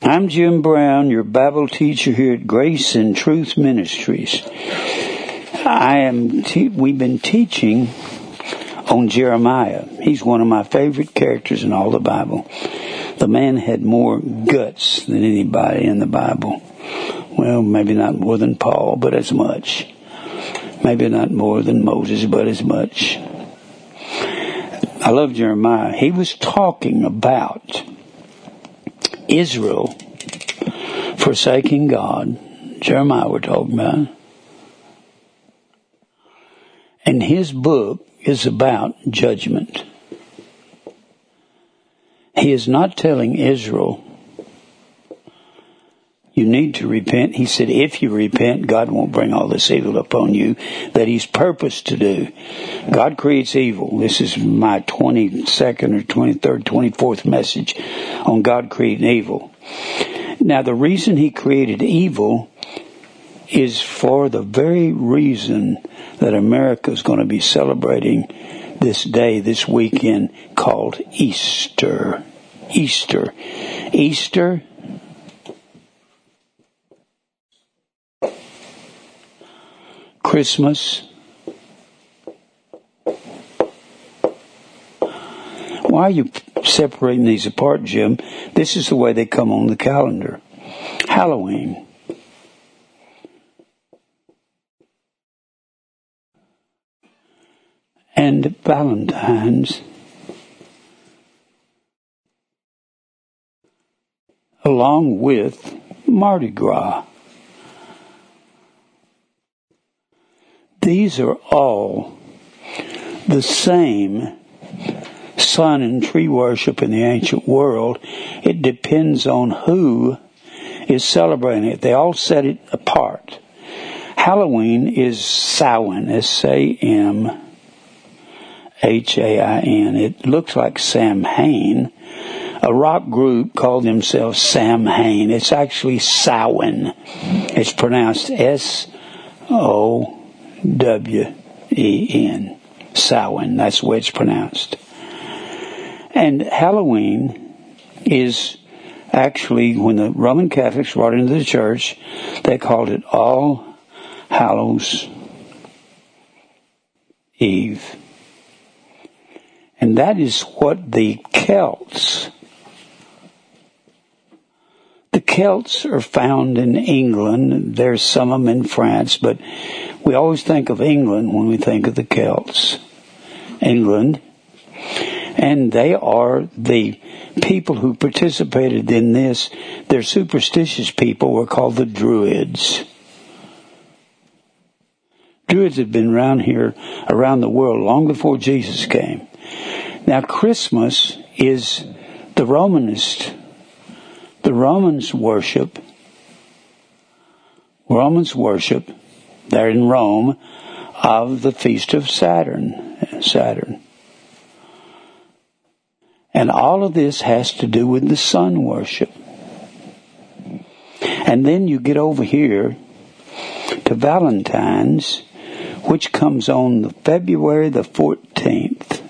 I'm Jim Brown, your Bible teacher here at Grace and Truth Ministries. I am. Te- we've been teaching on Jeremiah. He's one of my favorite characters in all the Bible. The man had more guts than anybody in the Bible. Well, maybe not more than Paul, but as much. Maybe not more than Moses, but as much. I love Jeremiah. He was talking about Israel forsaking God. Jeremiah we're talking about. And his book is about judgment. He is not telling Israel, you need to repent. He said, if you repent, God won't bring all this evil upon you that He's purposed to do. God creates evil. This is my 22nd or 23rd, 24th message on God creating evil. Now, the reason He created evil is for the very reason that America is going to be celebrating this day, this weekend, called Easter. Easter. Easter Christmas. Why are you separating these apart, Jim? This is the way they come on the calendar. Halloween. And Valentine's. Along with Mardi Gras. These are all the same sun and tree worship in the ancient world. It depends on who is celebrating it. They all set it apart. Halloween is Samhain, S-A-M H-A-I-N. It looks like Sam Hain. A rock group called themselves Sam Hain. It's actually Samhain. It's pronounced S-O W E N. Samhain. That's the way it's pronounced. And Halloween is actually, when the Roman Catholics brought into the church, they called it All Hallows Eve. And that is what the Celts, the Celts are found in England. There's some of them in France, but we always think of England when we think of the Celts. England. And they are the people who participated in this. They're superstitious people were called the Druids. Druids had been around here, around the world, long before Jesus came. Now, Christmas is the Romanist. The Romans worship, Romans worship there in Rome of the feast of Saturn. Saturn. And all of this has to do with the sun worship. And then you get over here to Valentine's, which comes on the February the 14th.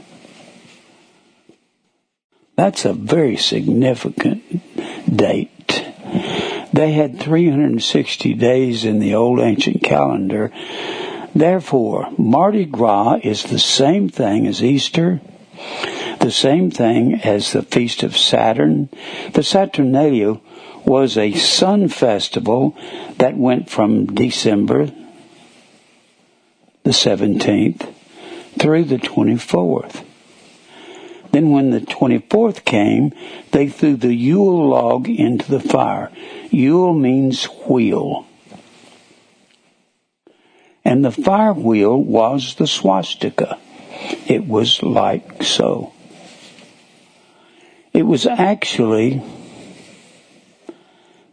That's a very significant date. They had 360 days in the old ancient calendar. Therefore, Mardi Gras is the same thing as Easter, the same thing as the Feast of Saturn. The Saturnalia was a sun festival that went from December the 17th through the 24th. Then when the 24th came, they threw the Yule log into the fire. Yule means wheel. And the fire wheel was the swastika. It was like so. It was actually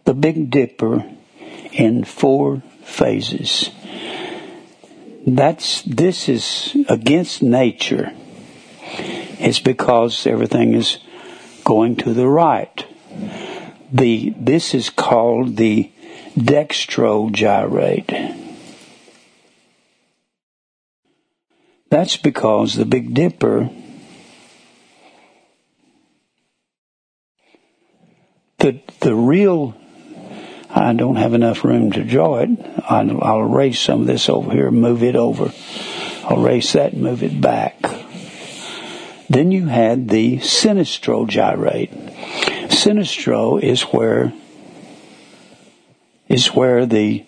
the Big Dipper in four phases. That's, this is against nature. It's because everything is going to the right. The, this is called the dextrogyrate. That's because the Big Dipper, the the real I don't have enough room to draw it. I'll, I'll erase some of this over here move it over. I'll erase that move it back. Then you had the sinistro gyrate. Sinistro is where is where the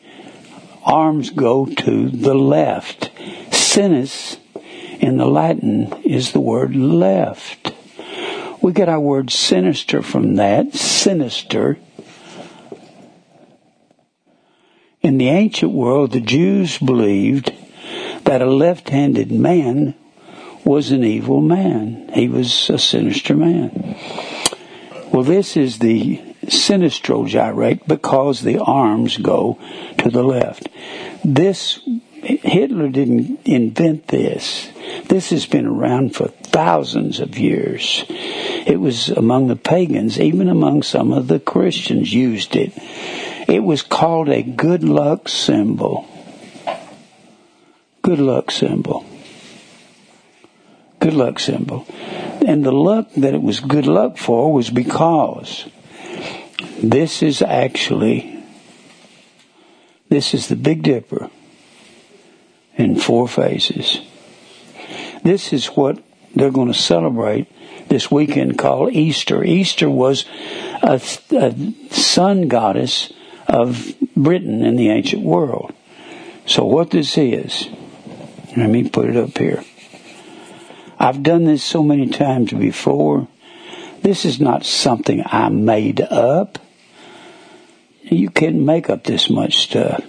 arms go to the left. Sinus in the Latin is the word left. We get our word sinister from that. Sinister. In the ancient world, the Jews believed that a left-handed man was an evil man. He was a sinister man. Well, this is the sinistro gyrate because the arms go to the left. This, Hitler didn't invent this. This has been around for thousands of years. It was among the pagans, even among some of the Christians used it. It was called a good luck symbol. Good luck symbol. Good luck symbol. And the luck that it was good luck for was because this is actually, this is the Big Dipper in four phases. This is what they're going to celebrate this weekend called Easter. Easter was a, a sun goddess of Britain in the ancient world. So what this is, let me put it up here. I've done this so many times before. This is not something I made up. You can't make up this much stuff.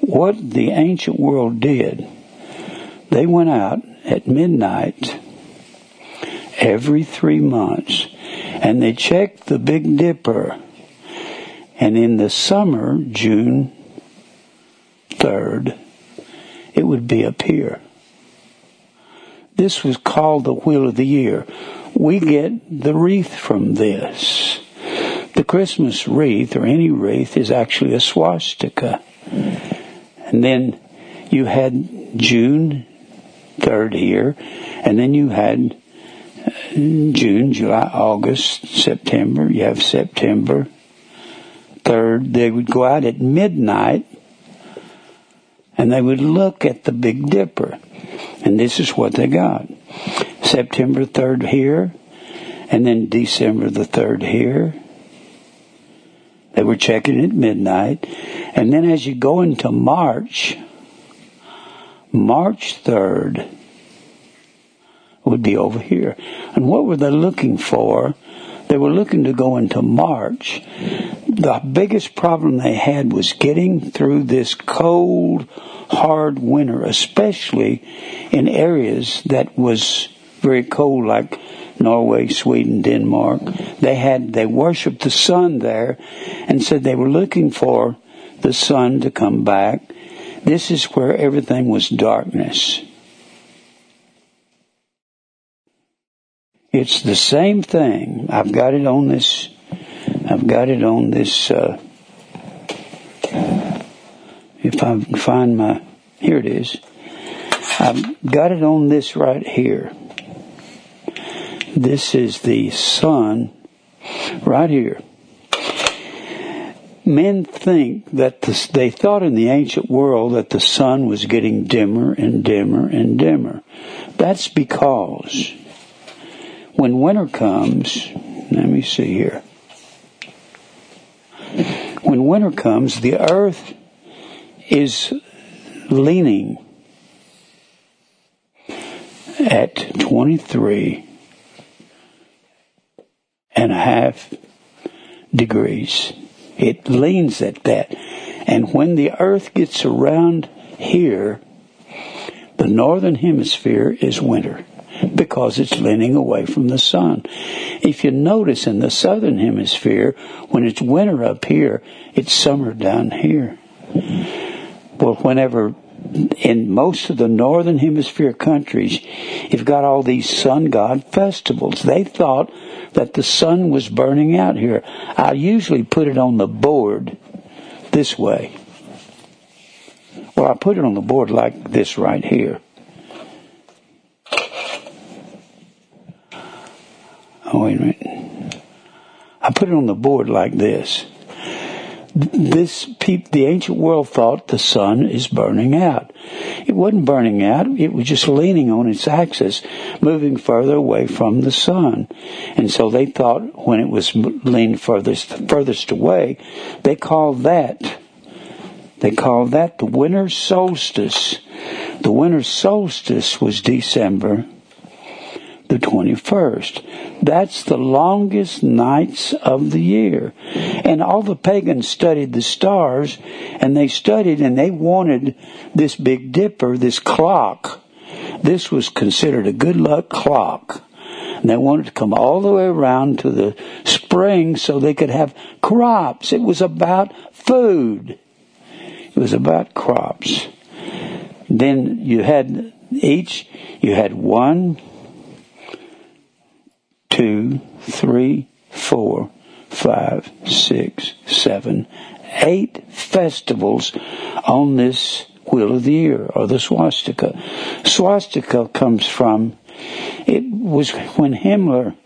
What the ancient world did, they went out at midnight every three months and they checked the Big Dipper. And in the summer, June 3rd, it would be up here. This was called the Wheel of the Year. We get the wreath from this. The Christmas wreath, or any wreath, is actually a swastika. And then you had June 3rd here, and then you had uh, June, July, August, September. You have September 3rd. They would go out at midnight and they would look at the Big Dipper. And this is what they got. September 3rd here, and then December the 3rd here. They were checking at midnight. And then as you go into March, March 3rd would be over here. And what were they looking for? They were looking to go into March. The biggest problem they had was getting through this cold, hard winter, especially in areas that was very cold, like Norway, Sweden, Denmark. They had they worshipped the sun there, and said they were looking for the sun to come back. This is where everything was darkness. It's the same thing. I've got it on this. I've got it on this. Uh, if I can find my, here it is. I've got it on this right here. This is the sun right here. Men think that the, they thought in the ancient world that the sun was getting dimmer and dimmer and dimmer. That's because when winter comes, let me see here. When winter comes, the earth is leaning at 23 and a half degrees. It leans at that. And when the earth gets around here, the northern hemisphere is winter because it's leaning away from the sun. If you notice in the southern hemisphere, when it's winter up here, it's summer down here. Well, whenever in most of the northern hemisphere countries, you've got all these sun god festivals. They thought that the sun was burning out here. I usually put it on the board this way. Well, I put it on the board like this right here. Oh, wait a minute. I put it on the board like this. This peop, the ancient world thought the sun is burning out. It wasn't burning out. It was just leaning on its axis, moving further away from the sun. And so they thought when it was leaned furthest, furthest away, they called that, they called that the winter solstice. The winter solstice was December the 21st. That's the longest nights of the year. And all the pagans studied the stars, and they studied and they wanted this Big Dipper, this clock. This was considered a good luck clock. And they wanted to come all the way around to the spring so they could have crops. It was about food. It was about crops. Then you had each, you had one, two, three, four, five, six, seven, eight festivals on this wheel of the year or the swastika. Swastika comes from it was when Himmler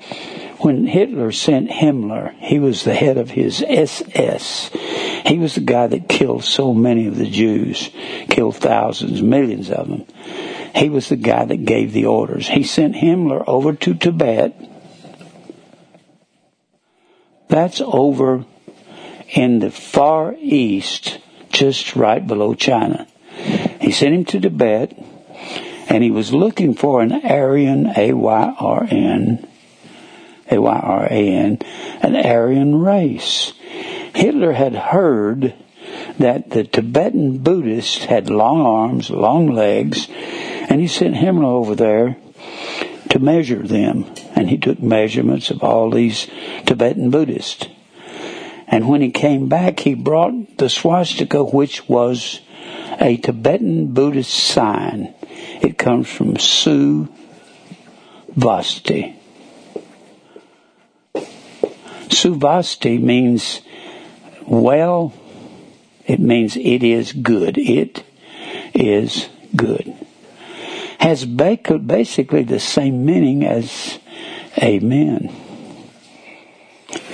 when Hitler sent Himmler, he was the head of his SS. He was the guy that killed so many of the Jews, killed thousands, millions of them. He was the guy that gave the orders. He sent Himmler over to Tibet that's over in the far east, just right below China. He sent him to Tibet, and he was looking for an Aryan, A-Y-R-N, A-Y-R-A-N, an Aryan race. Hitler had heard that the Tibetan Buddhists had long arms, long legs, and he sent Himmler over there to measure them. And he took measurements of all these Tibetan Buddhists. And when he came back, he brought the swastika, which was a Tibetan Buddhist sign. It comes from Su Vasti. Suvasti means well, it means it is good. It is good has basically the same meaning as amen.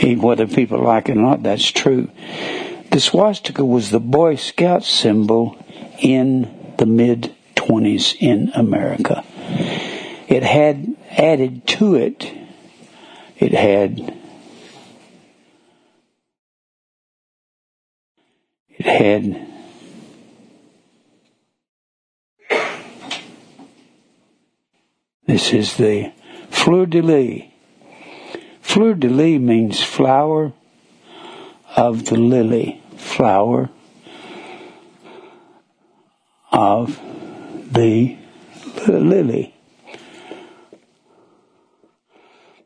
Whether people like it or not, that's true. The swastika was the Boy Scout symbol in the mid 20s in America. It had added to it, it had it had This is the fleur de lis. Fleur de lis means flower of the lily, flower of the lily.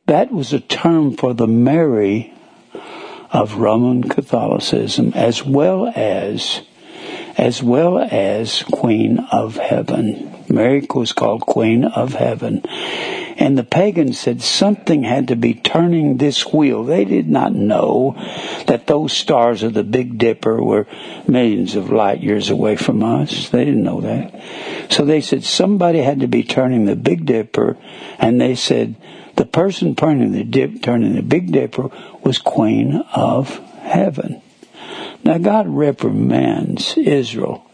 That was a term for the Mary of Roman Catholicism as well as as well as Queen of Heaven. Mary was called Queen of Heaven. And the pagans said something had to be turning this wheel. They did not know that those stars of the Big Dipper were millions of light years away from us. They didn't know that. So they said somebody had to be turning the Big Dipper, and they said the person turning the dip, turning the Big Dipper was Queen of Heaven. Now God reprimands Israel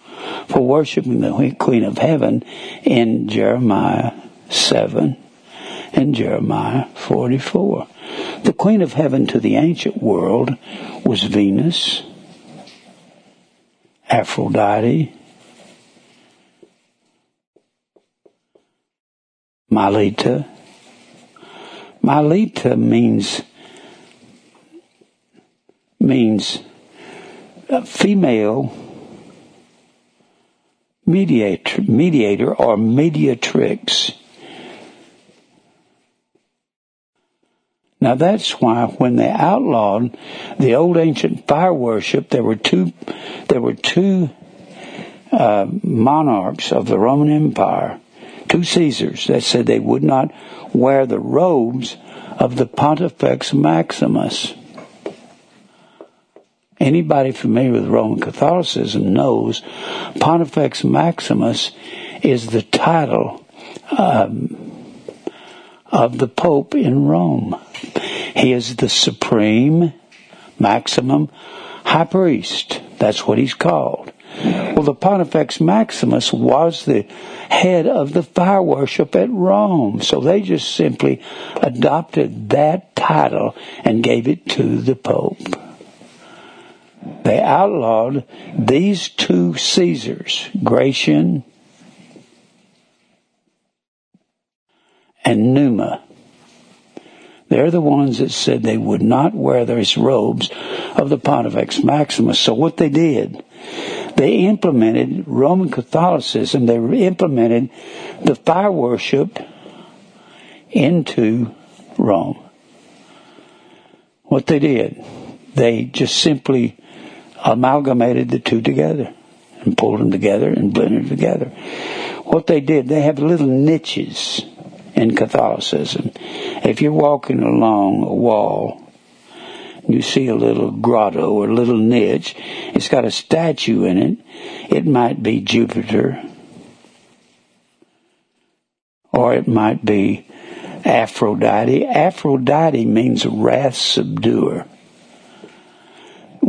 for worshiping the Queen of Heaven in Jeremiah 7 and Jeremiah 44. The Queen of Heaven to the ancient world was Venus, Aphrodite, Mylitta. Mylitta means means uh, female mediator, mediator or mediatrix. Now that's why when they outlawed the old ancient fire worship, there were two, there were two uh, monarchs of the Roman Empire, two Caesars that said they would not wear the robes of the Pontifex Maximus. Anybody familiar with Roman Catholicism knows Pontifex Maximus is the title um, of the Pope in Rome. He is the supreme, maximum high priest. That's what he's called. Well, the Pontifex Maximus was the head of the fire worship at Rome. So they just simply adopted that title and gave it to the Pope. They outlawed these two Caesars, Gratian and Numa. They're the ones that said they would not wear those robes of the Pontifex Maximus. So what they did, they implemented Roman Catholicism. They implemented the fire worship into Rome. What they did, they just simply amalgamated the two together and pulled them together and blended them together. What they did, they have little niches in Catholicism. If you're walking along a wall, you see a little grotto or a little niche, it's got a statue in it. It might be Jupiter, or it might be Aphrodite. Aphrodite means wrath subduer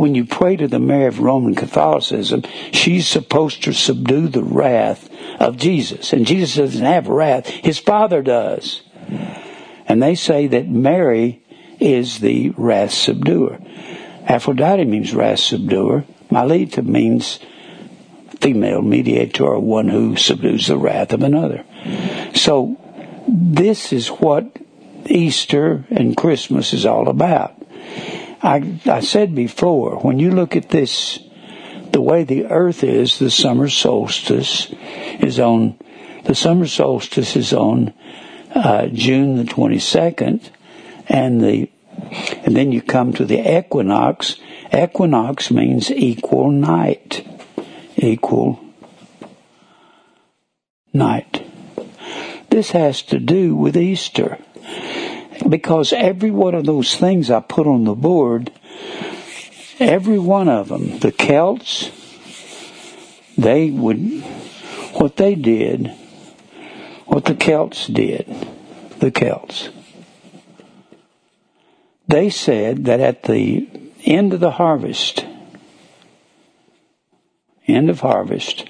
when you pray to the Mary of Roman Catholicism, she's supposed to subdue the wrath of Jesus. And Jesus doesn't have wrath, his Father does. And they say that Mary is the wrath subduer. Aphrodite means wrath subduer. Melita means female mediator, or one who subdues the wrath of another. So this is what Easter and Christmas is all about. I, I said before, when you look at this, the way the earth is, the summer solstice is on, the summer solstice is on uh, June the 22nd, and the, and then you come to the equinox. Equinox means equal night. Equal night. This has to do with Easter because every one of those things I put on the board, every one of them, the Celts, they would, what they did, what the Celts did, the Celts, they said that at the end of the harvest, end of harvest,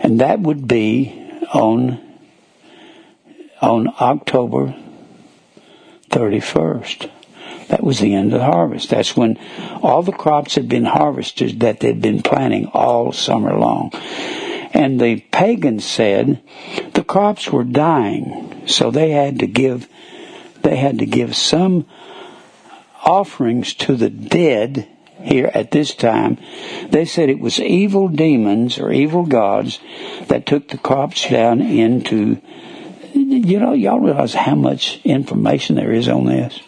and that would be on on October 31st. That was the end of the harvest. That's when all the crops had been harvested that they'd been planting all summer long. And the pagans said the crops were dying, so they had to give they had to give some offerings to the dead here at this time. They said it was evil demons or evil gods that took the crops down into you know, y'all realize how much information there is on this?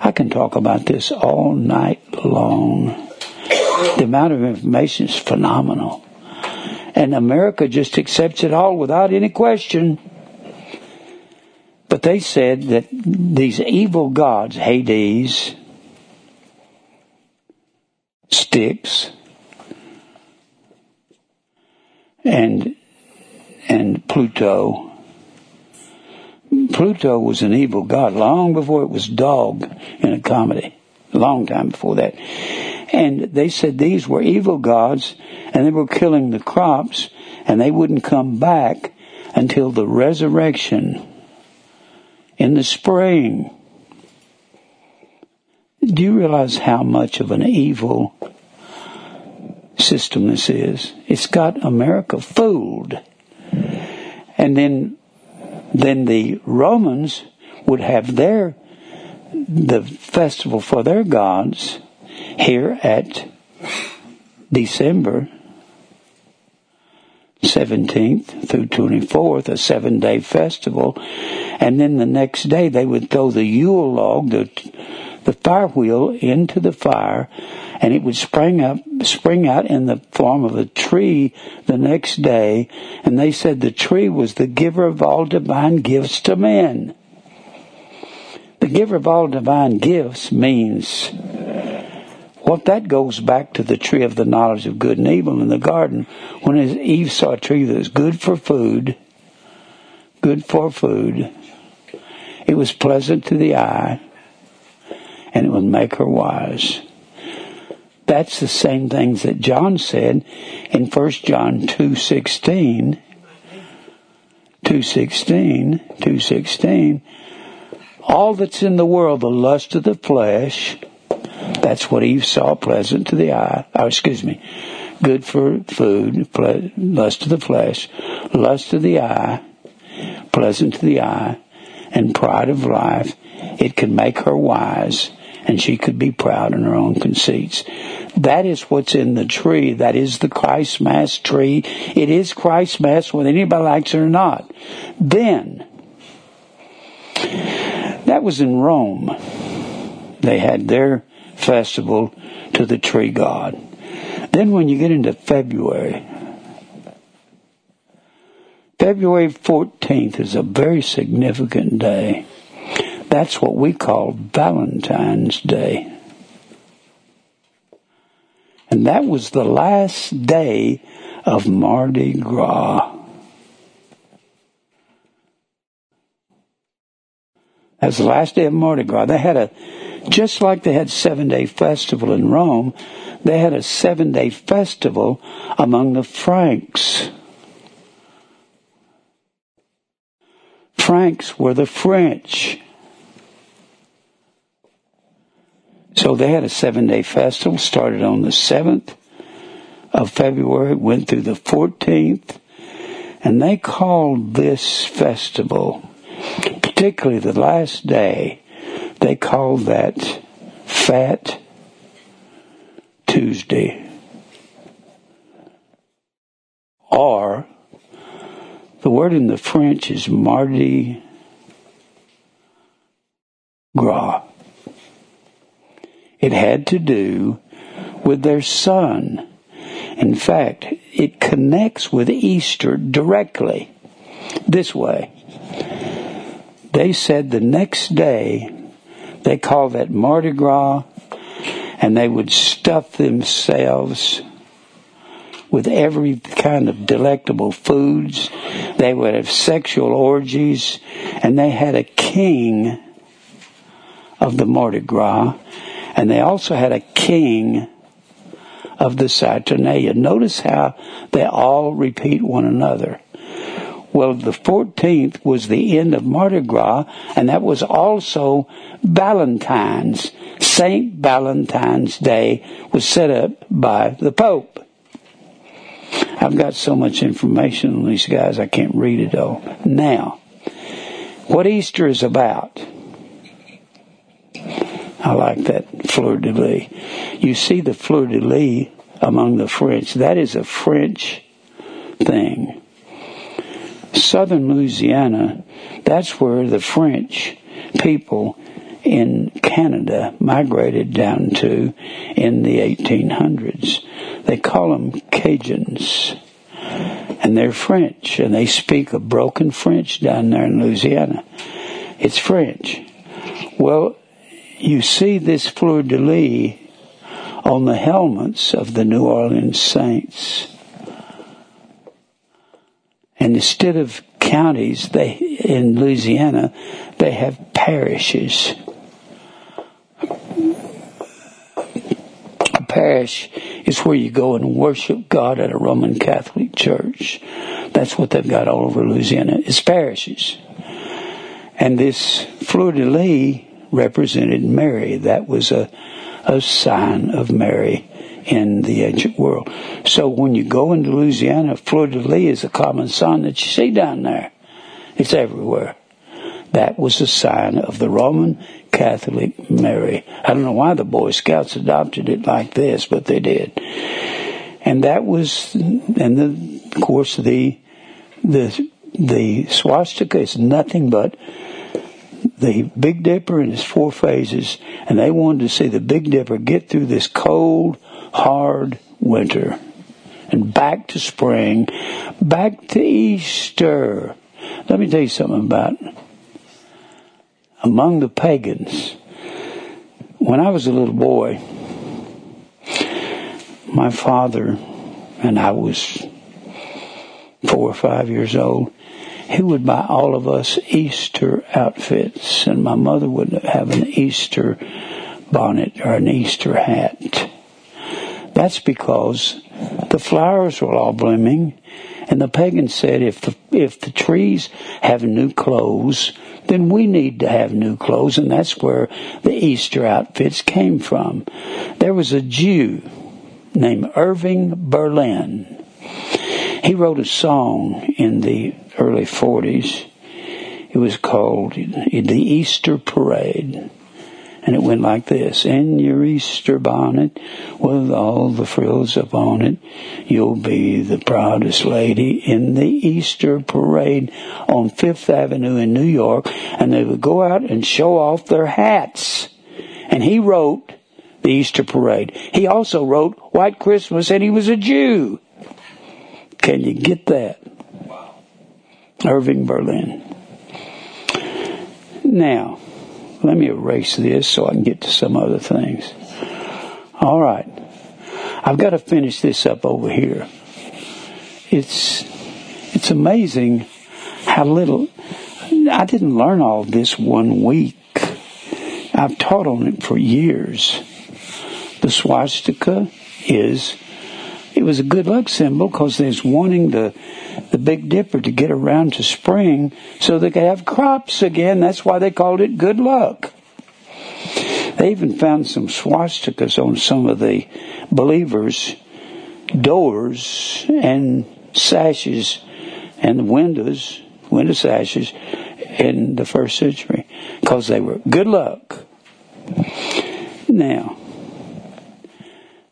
I can talk about this all night long. The amount of information is phenomenal. And America just accepts it all without any question. But they said that these evil gods, Hades, Styx, and and Pluto Pluto was an evil god long before it was dog in a comedy. A long time before that. And they said these were evil gods and they were killing the crops and they wouldn't come back until the resurrection in the spring. Do you realize how much of an evil system this is? It's got America fooled. And then then the Romans would have their the festival for their gods here at December 17th through 24th, a seven day festival. And then the next day they would throw the Yule log, the, the fire wheel into the fire and it would spring up, spring out in the form of a tree the next day. And they said the tree was the giver of all divine gifts to men. The giver of all divine gifts means what that goes back to the tree of the knowledge of good and evil in the garden when Eve saw a tree that was good for food, good for food. It was pleasant to the eye, and it would make her wise. That's the same things that John said in 1 John 2.16. 2.16, 2.16, all that's in the world, the lust of the flesh, that's what Eve saw, pleasant to the eye, or excuse me, good for food, lust of the flesh, lust of the eye, pleasant to the eye, and pride of life. It could make her wise, and she could be proud in her own conceits. That is what's in the tree. That is the Christ Mass tree. It is Christ Mass whether anybody likes it or not. Then, that was in Rome. They had their festival to the tree god. Then when you get into February, February 14th is a very significant day. That's what we call Valentine's Day. And that was the last day of Mardi Gras. That's the last day of Mardi Gras. They had a, just like they had seven day festival in Rome, they had a seven day festival among the Franks. Franks were the French. So they had a seven day festival, started on the 7th of February, went through the 14th, and they called this festival, particularly the last day, they called that Fat Tuesday. Or, the word in the French is Mardi Gras. It had to do with their sun. In fact, it connects with Easter directly this way. They said the next day, they called that Mardi Gras, and they would stuff themselves with every kind of delectable foods. They would have sexual orgies, and they had a king of the Mardi Gras, and they also had a king of the Saturnalia. Notice how they all repeat one another. Well, the 14th was the end of Mardi Gras, and that was also Valentine's. Saint Valentine's Day was set up by the Pope. I've got so much information on these guys, I can't read it all. Now, what Easter is about I like that fleur de lis. You see the fleur de lis among the French. That is a French thing. Southern Louisiana, that's where the French people in Canada migrated down to in the 1800s. They call them Cajuns. And they're French, and they speak a broken French down there in Louisiana. It's French. Well, you see this fleur de lis on the helmets of the New Orleans Saints. And instead of counties, they in Louisiana, they have parishes. A parish is where you go and worship God at a Roman Catholic church. That's what they've got all over Louisiana. It's parishes. And this fleur de lis represented Mary. That was a, a sign of Mary in the ancient world. So when you go into Louisiana, fleur de lis is a common sign that you see down there. It's everywhere. That was a sign of the Roman Catholic Mary. I don't know why the Boy Scouts adopted it like this, but they did. And that was, and the, of course, the the the swastika is nothing but the Big Dipper and its four phases, and they wanted to see the Big Dipper get through this cold, hard winter and back to spring, back to Easter. Let me tell you something about among the pagans. When I was a little boy, my father and I was four or five years old. He would buy all of us Easter outfits, and my mother would have an Easter bonnet or an Easter hat. That's because the flowers were all blooming, and the pagans said if the if the trees have new clothes, then we need to have new clothes, and that's where the Easter outfits came from. There was a Jew named Irving Berlin. He wrote a song in the early 40s. It was called The Easter Parade. And it went like this. In your Easter bonnet with all the frills upon it, you'll be the proudest lady in the Easter parade on Fifth Avenue in New York. And they would go out and show off their hats. And he wrote the Easter parade. He also wrote White Christmas and he was a Jew. Can you get that? Irving Berlin. Now, let me erase this so I can get to some other things. All right. I've got to finish this up over here. It's it's amazing how little I didn't learn all this one week. I've taught on it for years. The swastika is was a good luck symbol because there's wanting the the Big Dipper to get around to spring so they could have crops again. That's why they called it good luck. They even found some swastikas on some of the believers' doors and sashes and windows, window sashes in the first century because they were good luck. Now,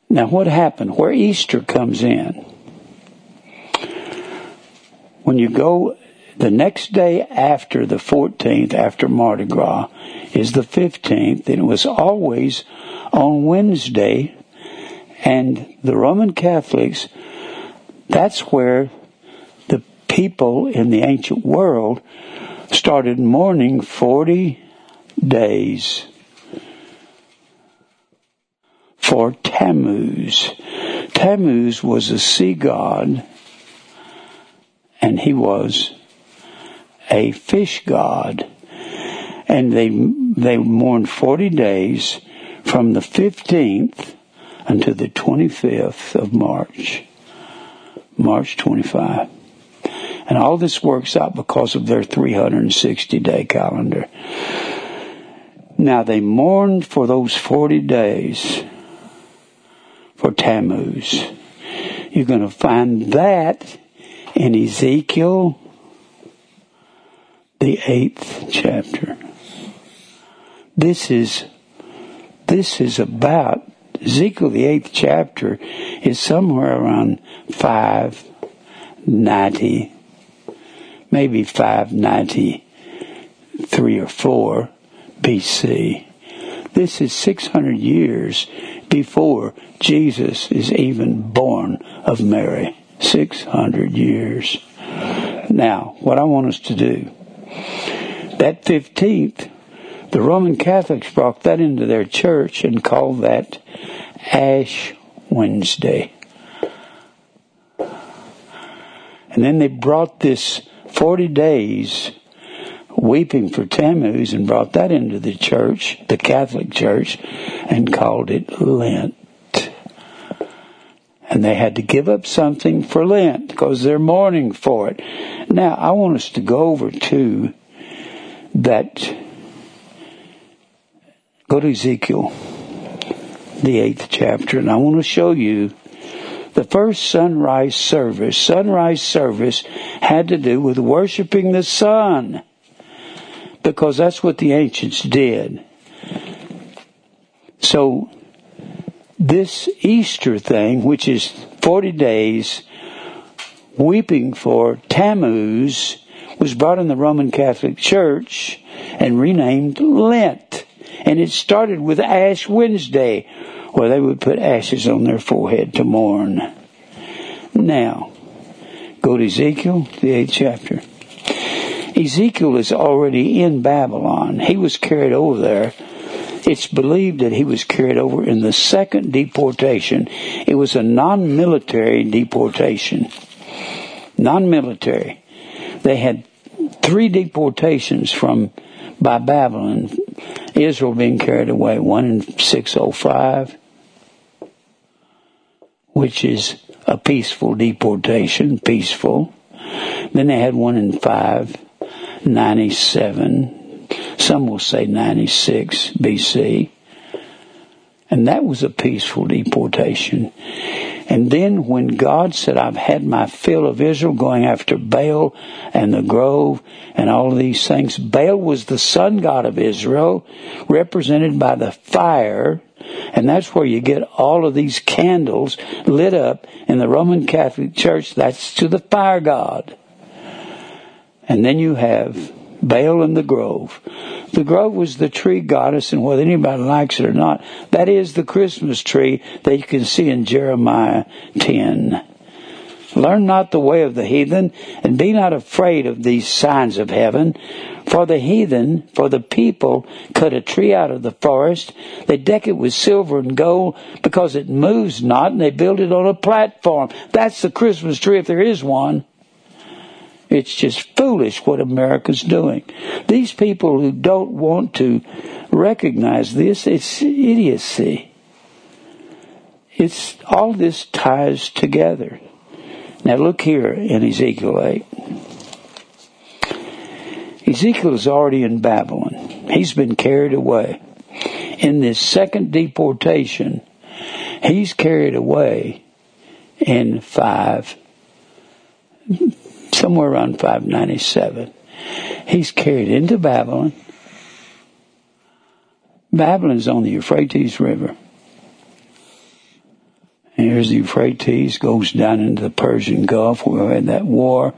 now, what happened? Where Easter comes in, when you go the next day after the 14th, after Mardi Gras, is the 15th, and it was always on Wednesday. And the Roman Catholics, that's where the people in the ancient world started mourning 40 days for Tammuz. Tammuz was a sea god, and he was a fish god. And they, they mourned 40 days from the 15th until the 25th of March. March 25. And all this works out because of their 360 day calendar. Now they mourned for those 40 days for Tammuz. You're going to find that in Ezekiel, the eighth chapter. This is, this is about, Ezekiel, the eighth chapter, is somewhere around 590, maybe 593 or 4 BC. This is 600 years before Jesus is even born of Mary. 600 years. Now, what I want us to do, that 15th, the Roman Catholics brought that into their church and called that Ash Wednesday. And then they brought this 40 days weeping for Tammuz and brought that into the church, the Catholic Church, and called it Lent. And they had to give up something for Lent because they're mourning for it. Now, I want us to go over to that. Go to Ezekiel, the eighth chapter, and I want to show you the first sunrise service. Sunrise service had to do with worshiping the sun because that's what the ancients did. So, this Easter thing, which is 40 days weeping for Tammuz, was brought in the Roman Catholic Church and renamed Lent. And it started with Ash Wednesday, where they would put ashes on their forehead to mourn. Now, go to Ezekiel, the eighth chapter. Ezekiel is already in Babylon. He was carried over there. It's believed that he was carried over in the second deportation. It was a non-military deportation. Non-military. They had three deportations from by Babylon, Israel being carried away. One in 605, which is a peaceful deportation, peaceful. Then they had one in 597. Some will say 96 BC. And that was a peaceful deportation. And then when God said, I've had my fill of Israel going after Baal and the grove and all of these things, Baal was the sun god of Israel, represented by the fire. And that's where you get all of these candles lit up in the Roman Catholic Church. That's to the fire god. And then you have Baal and the Grove. The Grove was the tree goddess, and whether anybody likes it or not, that is the Christmas tree that you can see in Jeremiah 10. Learn not the way of the heathen, and be not afraid of these signs of heaven. For the heathen, for the people, cut a tree out of the forest. They deck it with silver and gold because it moves not, and they build it on a platform. That's the Christmas tree if there is one. It's just foolish what America's doing. These people who don't want to recognize this, it's idiocy. It's all this ties together. Now look here in Ezekiel 8. Ezekiel is already in Babylon. He's been carried away. In this second deportation, he's carried away in five somewhere around 597. He's carried into Babylon. Babylon's on the Euphrates River. Here's the Euphrates, goes down into the Persian Gulf. We had that war.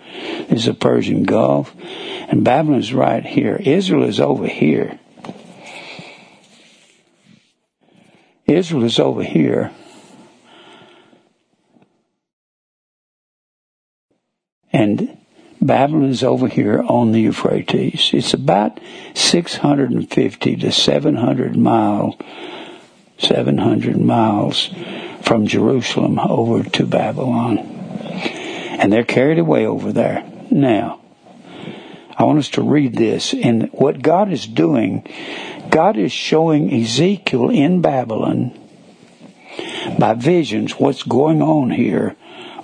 There's the Persian Gulf. And Babylon's right here. Israel is over here. Israel is over here. And Babylon is over here on the Euphrates. It's about 650 to 700 mile, 700 miles from Jerusalem over to Babylon. And they're carried away over there. Now, I want us to read this. And what God is doing, God is showing Ezekiel in Babylon by visions what's going on here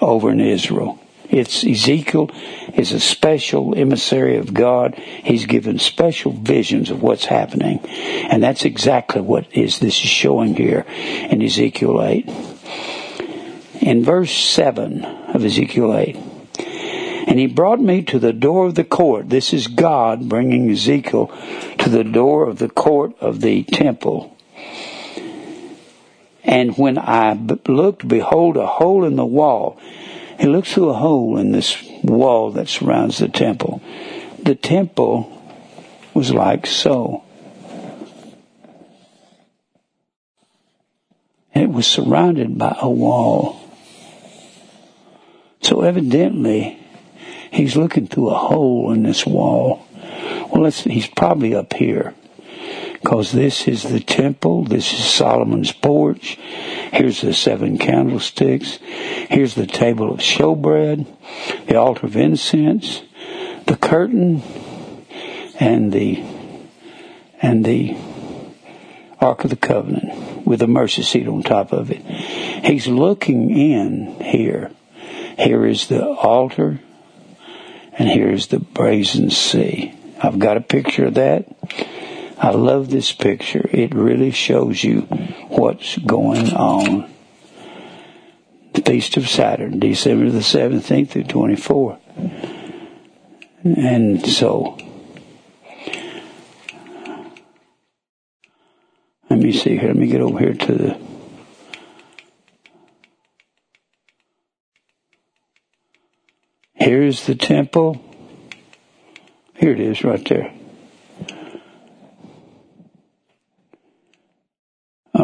over in Israel. It's Ezekiel is a special emissary of God. He's given special visions of what's happening. And that's exactly what is this is showing here in Ezekiel 8. In verse 7 of Ezekiel 8. And he brought me to the door of the court. This is God bringing Ezekiel to the door of the court of the temple. And when I looked, behold, a hole in the wall he looks through a hole in this wall that surrounds the temple. The temple was like so. It was surrounded by a wall. So evidently, he's looking through a hole in this wall. Well, he's probably up here because this is the temple. This is Solomon's porch. Here's the seven candlesticks. Here's the table of showbread, the altar of incense, the curtain, and the and the Ark of the Covenant with the mercy seat on top of it. He's looking in here. Here is the altar, and here is the brazen sea. I've got a picture of that. I love this picture. It really shows you what's going on. The Feast of Saturn, December the 17th through 24th. And so, let me see here. Let me get over here to the. Here's the temple. Here it is right there.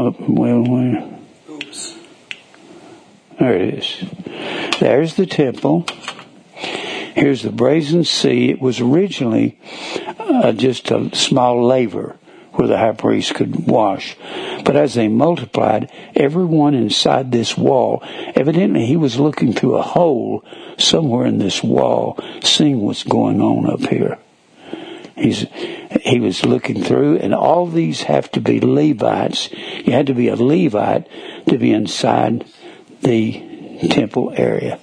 Oh, well, where? Oops. There it is. There's the temple. Here's the brazen sea. It was originally uh, just a small laver where the high priest could wash. But as they multiplied, everyone inside this wall, evidently he was looking through a hole somewhere in this wall, seeing what's going on up here. He's, he was looking through, and all these have to be Levites. You had to be a Levite to be inside the temple area.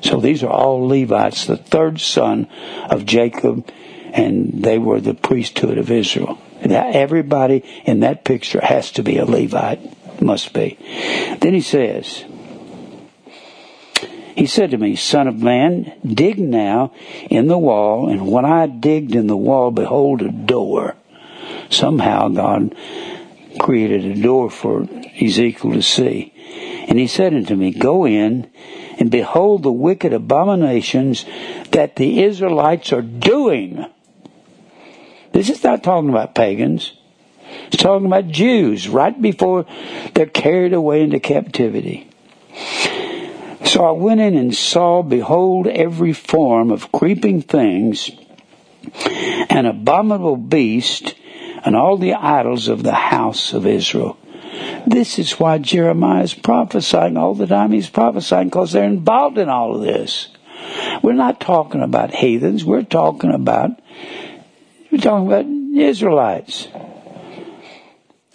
So these are all Levites, the third son of Jacob, and they were the priesthood of Israel. Now, everybody in that picture has to be a Levite. Must be. Then he says, he said to me, Son of man, dig now in the wall, and when I digged in the wall, behold a door. Somehow God created a door for Ezekiel to see. And he said unto me, Go in and behold the wicked abominations that the Israelites are doing. This is not talking about pagans. It's talking about Jews right before they're carried away into captivity. So I went in and saw, behold, every form of creeping things, an abominable beast, and all the idols of the house of Israel. This is why Jeremiah is prophesying all the time. He's prophesying because they're involved in all of this. We're not talking about heathens. We're talking about we're talking about Israelites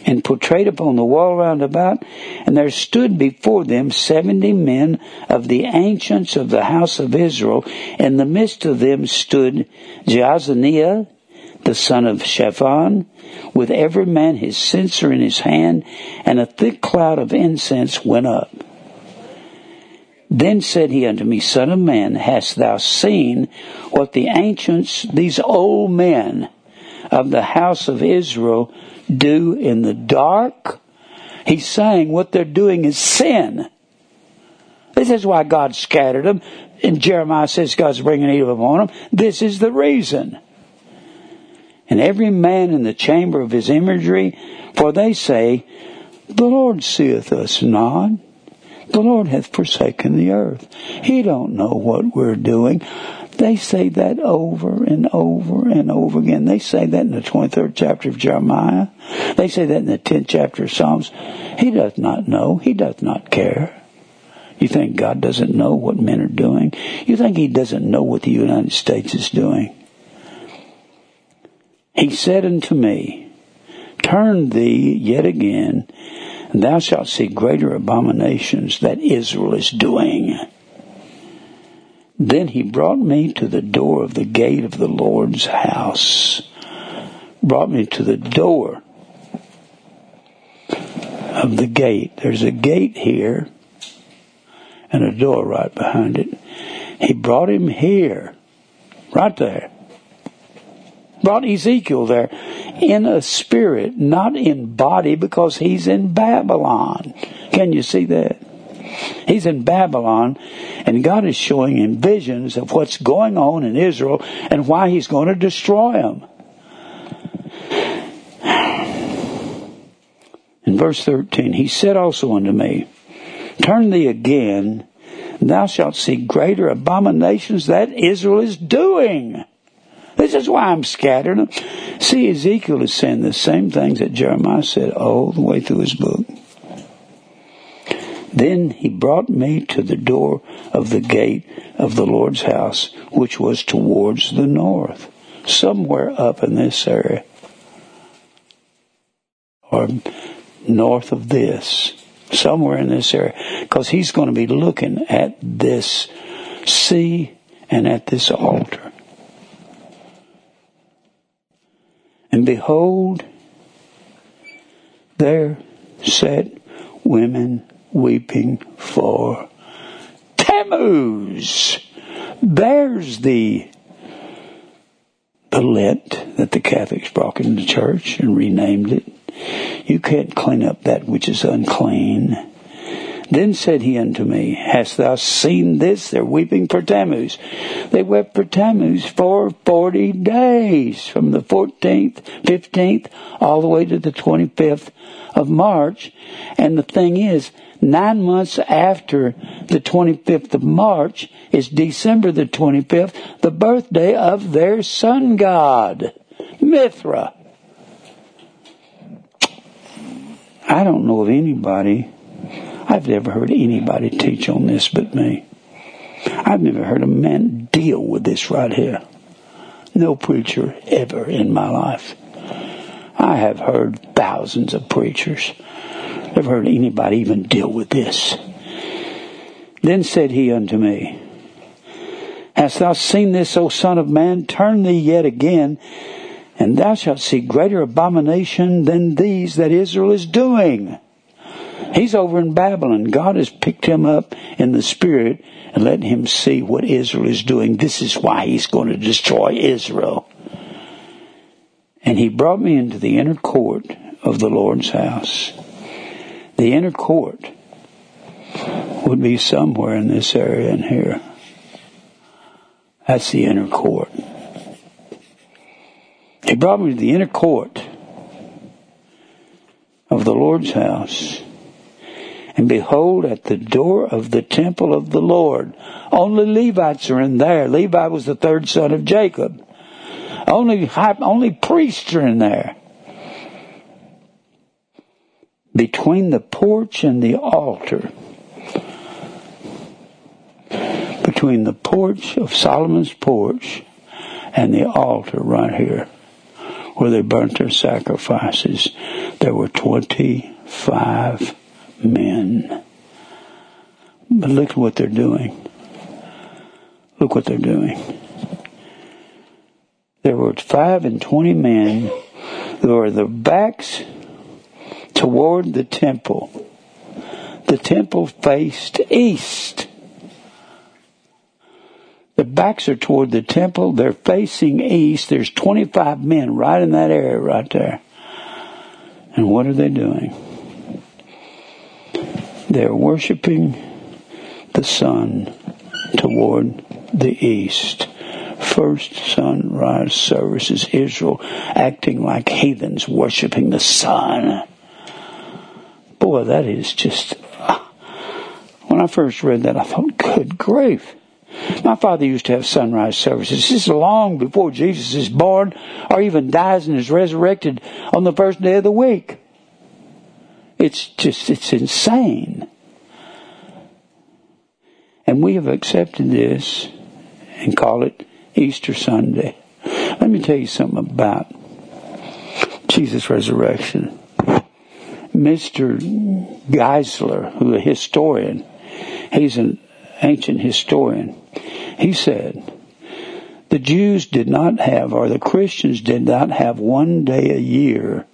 and portrayed upon the wall round about, and there stood before them seventy men of the ancients of the house of Israel. In the midst of them stood Jaazaniah, the son of Shaphan, with every man his censer in his hand, and a thick cloud of incense went up. Then said he unto me, Son of man, hast thou seen what the ancients, these old men of the house of Israel, do in the dark. He's saying what they're doing is sin. This is why God scattered them. And Jeremiah says God's bringing evil upon them. This is the reason. And every man in the chamber of his imagery, for they say, The Lord seeth us not. The Lord hath forsaken the earth. He don't know what we're doing. They say that over and over and over again. They say that in the 23rd chapter of Jeremiah. They say that in the 10th chapter of Psalms. He does not know. He does not care. You think God doesn't know what men are doing? You think He doesn't know what the United States is doing? He said unto me, Turn thee yet again, and thou shalt see greater abominations that Israel is doing. Then he brought me to the door of the gate of the Lord's house. Brought me to the door of the gate. There's a gate here and a door right behind it. He brought him here, right there. Brought Ezekiel there in a spirit, not in body, because he's in Babylon. Can you see that? He's in Babylon, and God is showing him visions of what's going on in Israel and why he's going to destroy them. In verse 13, he said also unto me, Turn thee again, and thou shalt see greater abominations that Israel is doing. This is why I'm scattering them. See, Ezekiel is saying the same things that Jeremiah said all the way through his book. Then he brought me to the door of the gate of the Lord's house, which was towards the north, somewhere up in this area, or north of this, somewhere in this area, because he's going to be looking at this sea and at this altar. And behold, there sat women weeping for Tammuz. There's the the Lent that the Catholics brought into church and renamed it. You can't clean up that which is unclean. Then said he unto me, Hast thou seen this? They're weeping for Tammuz. They wept for Tammuz for forty days, from the 14th, 15th, all the way to the 25th of March. And the thing is, nine months after the 25th of March is December the 25th, the birthday of their sun god, Mithra. I don't know of anybody, I've never heard anybody teach on this but me. I've never heard a man deal with this right here. No preacher ever in my life. I have heard thousands of preachers. Never heard anybody even deal with this. Then said he unto me, Hast thou seen this, O Son of Man? Turn thee yet again, and thou shalt see greater abomination than these that Israel is doing. He's over in Babylon. God has picked him up in the spirit and let him see what Israel is doing. This is why he's going to destroy Israel. And he brought me into the inner court of the Lord's house. The inner court would be somewhere in this area in here. That's the inner court. He brought me to the inner court of the Lord's house. And behold, at the door of the temple of the Lord, only Levites are in there. Levi was the third son of Jacob. Only, only priests are in there. Between the porch and the altar, between the porch of Solomon's porch and the altar right here, where they burnt their sacrifices, there were 25 men. But look at what they're doing. Look what they're doing. There were five and twenty men who were their backs toward the temple. The temple faced east. The backs are toward the temple. They're facing east. There's 25 men right in that area right there. And what are they doing? They're worshiping the sun toward the east. First sunrise services, Israel acting like heathens, worshiping the sun. Boy, that is just. Ah. When I first read that, I thought, good grief. My father used to have sunrise services. This is long before Jesus is born or even dies and is resurrected on the first day of the week. It's just, it's insane. And we have accepted this and call it Easter Sunday. Let me tell you something about Jesus' resurrection. Mr. Geisler, who is a historian, he's an ancient historian, he said, the Jews did not have, or the Christians did not have one day a year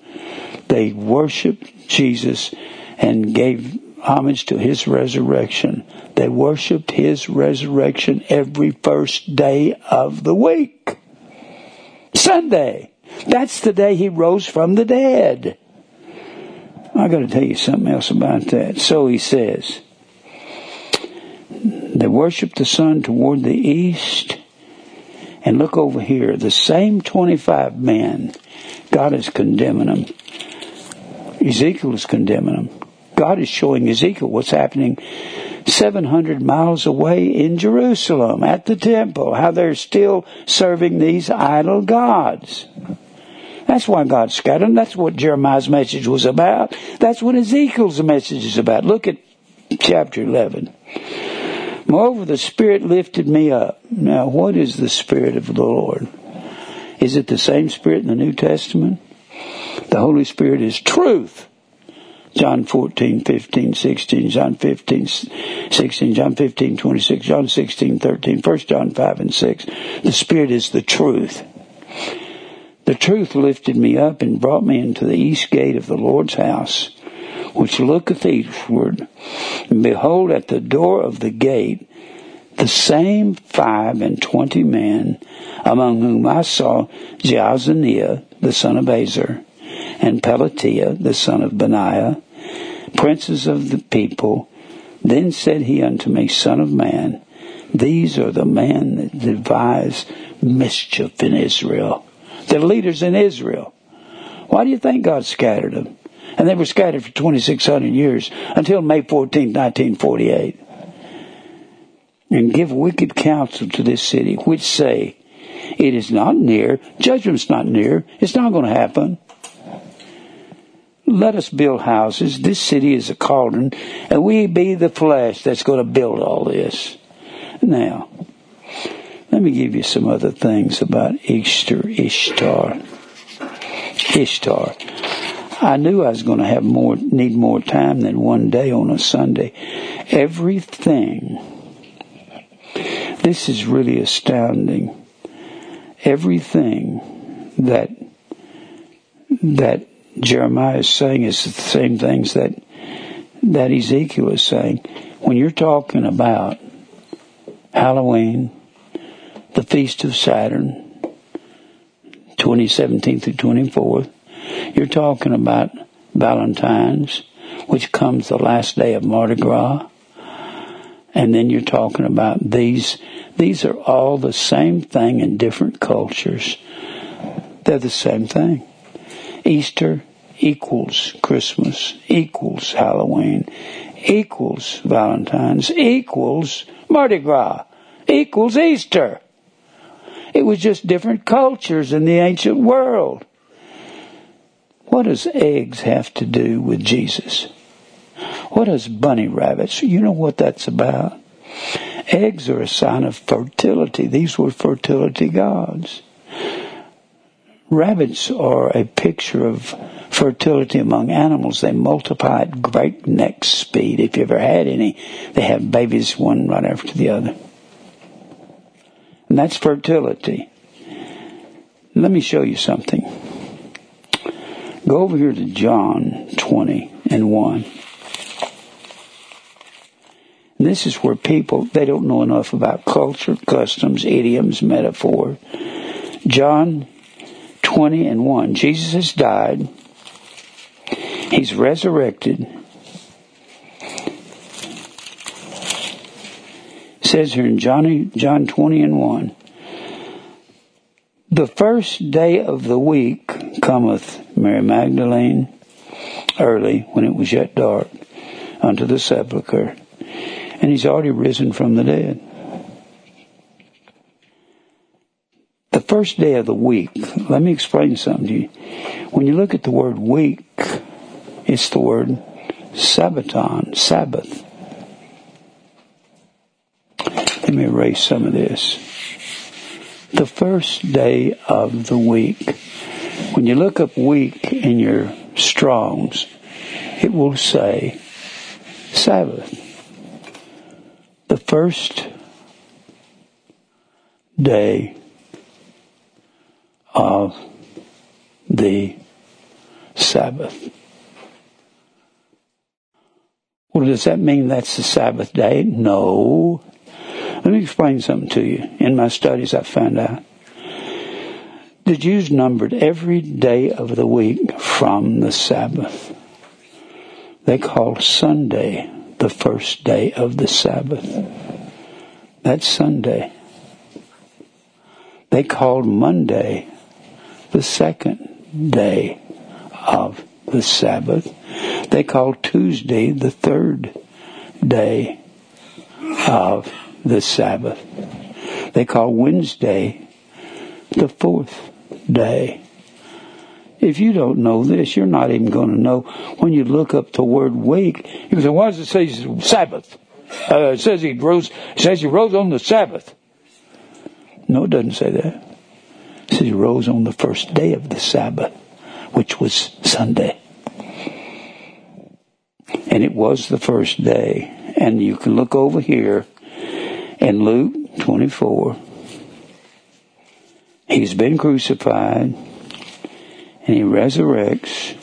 they worshiped Jesus and gave homage to his resurrection. They worshiped his resurrection every first day of the week. Sunday. That's the day he rose from the dead. I got to tell you something else about that. So he says, they worship the sun toward the east. And look over here, the same 25 men, God is condemning them Ezekiel is condemning them. God is showing Ezekiel what's happening 700 miles away in Jerusalem at the temple, how they're still serving these idol gods. That's why God scattered them. That's what Jeremiah's message was about. That's what Ezekiel's message is about. Look at chapter 11. Moreover, the Spirit lifted me up. Now, what is the Spirit of the Lord? Is it the same Spirit in the New Testament? The Holy Spirit is truth. John 14, 15, 16, John 15, 16, John 15, 26, John 16, 13, 1 John 5 and 6. The Spirit is the truth. The truth lifted me up and brought me into the east gate of the Lord's house, which looketh eastward. And behold, at the door of the gate, the same five and twenty men, among whom I saw Jaazaniah, the son of Azur, and Pelatiah, the son of Benaiah, princes of the people. Then said he unto me, Son of man, these are the men that devise mischief in Israel. The leaders in Israel. Why do you think God scattered them? And they were scattered for 2,600 years until May 14, 1948. And give wicked counsel to this city, which say, It is not near, judgment's not near, it's not going to happen. Let us build houses. This city is a cauldron, and we be the flesh that's going to build all this. Now, let me give you some other things about Easter, Ishtar. Ishtar. I knew I was going to have more, need more time than one day on a Sunday. Everything. This is really astounding. Everything that that Jeremiah is saying is the same things that that Ezekiel is saying. When you're talking about Halloween, the Feast of Saturn, 2017 through 24th. You're talking about Valentine's, which comes the last day of Mardi Gras. And then you're talking about these. These are all the same thing in different cultures. They're the same thing. Easter equals Christmas, equals Halloween, equals Valentine's, equals Mardi Gras, equals Easter. It was just different cultures in the ancient world. What does eggs have to do with Jesus? What does bunny rabbits? You know what that's about. Eggs are a sign of fertility. These were fertility gods. Rabbits are a picture of fertility among animals. They multiply at breakneck speed. If you ever had any, they have babies one right after the other. And that's fertility. Let me show you something. Go over here to John 20 and 1. And this is where people, they don't know enough about culture, customs, idioms, metaphor. John 20 and 1. Jesus has died. He's resurrected. It says here in John, John 20 and 1, the first day of the week cometh Mary Magdalene early when it was yet dark unto the sepulchre, and he's already risen from the dead. The first day of the week, let me explain something to you. When you look at the word week, it's the word Sabbaton, Sabbath. Let me erase some of this. The first day of the week. When you look up week in your Strongs, it will say Sabbath. The first day of the Sabbath. Well, does that mean that's the Sabbath day? No. Let me explain something to you. In my studies, I found out the Jews numbered every day of the week from the Sabbath. They called Sunday the first day of the Sabbath. That's Sunday. They called Monday the second day of the Sabbath. They call Tuesday the third day of the Sabbath. They call Wednesday the fourth day. If you don't know this, you're not even going to know when you look up the word week. You say, why does it say Sabbath? Uh, it says he rose. It says he rose on the Sabbath. No, it doesn't say that. It says he rose on the first day of the Sabbath, which was Sunday. And it was the first day. And you can look over here in Luke 24, he's been crucified and he resurrects.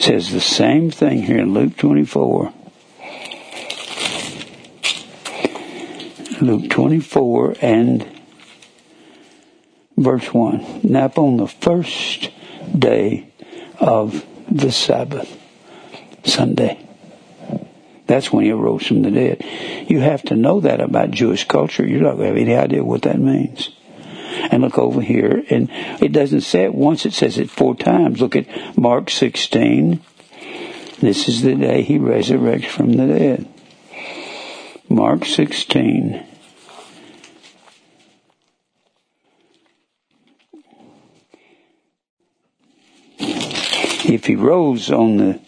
Says the same thing here in Luke 24. Luke 24 and verse 1. Now upon the first day of the Sabbath, Sunday, that's when he arose from the dead. You have to know that about Jewish culture. You don't have any idea what that means. And look over here, and it doesn't say it once, it says it four times. Look at Mark 16. This is the day he resurrects from the dead. Mark 16. If he rose on the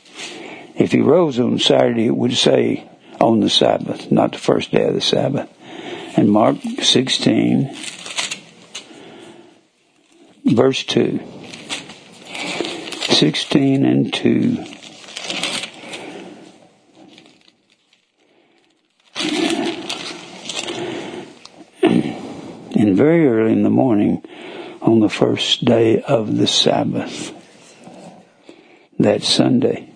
if he rose on Saturday, it would say on the Sabbath, not the first day of the Sabbath. And Mark 16, verse 2. 16 and 2. And very early in the morning, on the first day of the Sabbath, that Sunday.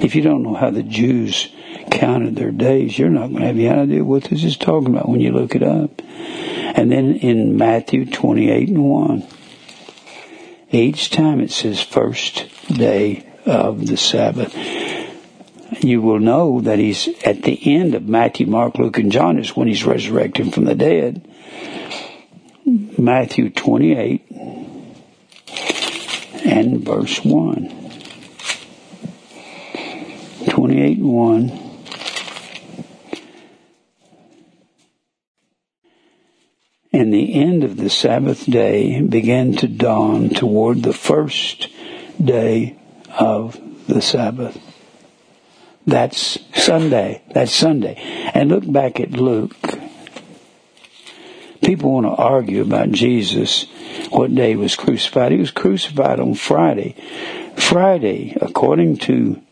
If you don't know how the Jews counted their days, you're not going to have any idea what this is talking about when you look it up. And then in Matthew 28 and 1, each time it says first day of the Sabbath. You will know that he's at the end of Matthew, Mark, Luke, and John is when he's resurrected from the dead. Matthew 28 and verse 1. 28 and 1. And the end of the Sabbath day began to dawn toward the first day of the Sabbath. That's Sunday. That's Sunday. And look back at Luke. People want to argue about Jesus, what day he was crucified. He was crucified on Friday. Friday, according to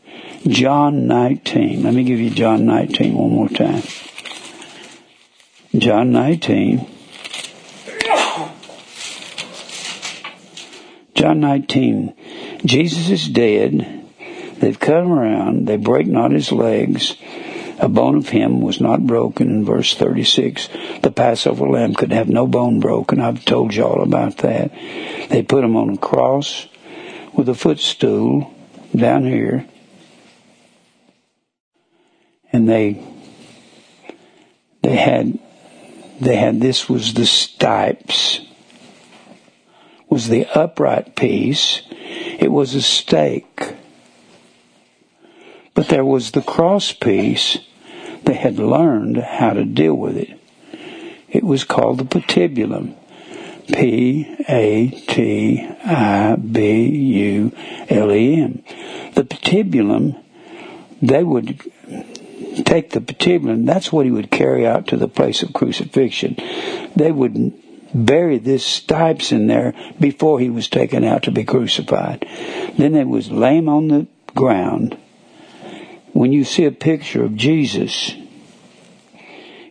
John 19. Let me give you John 19 one more time. John 19. John 19. Jesus is dead. They've him around. They break not his legs. A bone of him was not broken in verse 36. The Passover lamb could have no bone broken. I've told you all about that. They put him on a cross with a footstool down here. And they, they had, they had, this was the stipes was the upright piece. It was a stake. But there was the cross piece. They had learned how to deal with it. It was called the patibulum. P A T I B U L E M. The patibulum, they would take the patibulum, that's what he would carry out to the place of crucifixion. They would bury this stipes in there before he was taken out to be crucified. Then it was him on the ground. When you see a picture of Jesus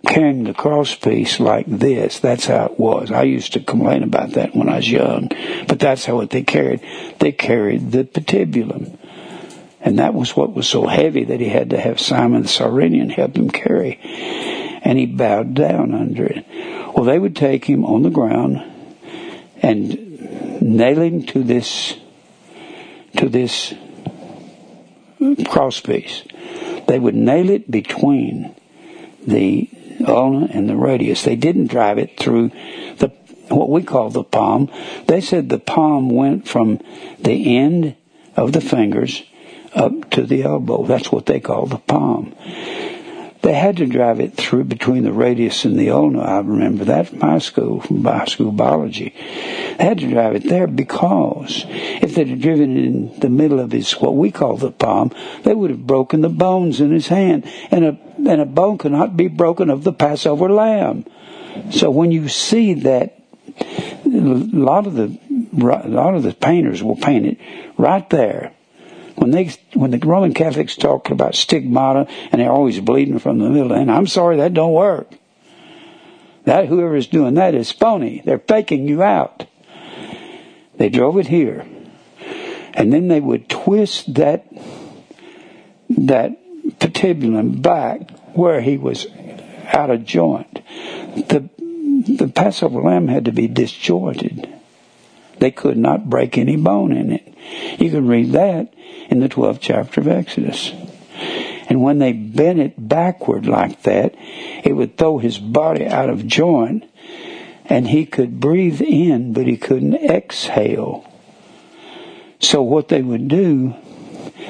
carrying the cross piece like this, that's how it was. I used to complain about that when I was young, but that's how what they carried. They carried the patibulum. And that was what was so heavy that he had to have Simon the Cyrenian help him carry. And he bowed down under it. Well, they would take him on the ground and nail him to this to this crosspiece. They would nail it between the ulna and the radius. They didn't drive it through the what we call the palm. They said the palm went from the end of the fingers up to the elbow. That's what they call the palm. They had to drive it through between the radius and the ulna. I remember that from high school, from high school biology. They had to drive it there because if they'd have driven it in the middle of his, what we call the palm, they would have broken the bones in his hand. And a, and a bone cannot be broken of the Passover lamb. So when you see that, a lot of the, a lot of the painters will paint it right there when they when the Roman Catholics talk about stigmata and they're always bleeding from the middle, and I'm sorry that don't work. That whoever is doing that is phony. They're faking you out. They drove it here, and then they would twist that that patibulum back where he was out of joint. The the Passover lamb had to be disjointed. They could not break any bone in it. You can read that in the 12th chapter of Exodus. And when they bent it backward like that, it would throw his body out of joint and he could breathe in, but he couldn't exhale. So what they would do,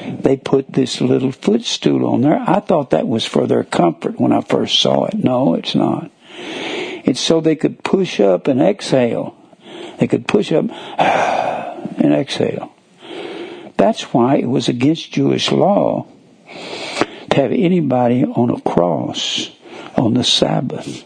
they put this little footstool on there. I thought that was for their comfort when I first saw it. No, it's not. It's so they could push up and exhale. They could push up and exhale. That's why it was against Jewish law to have anybody on a cross on the Sabbath.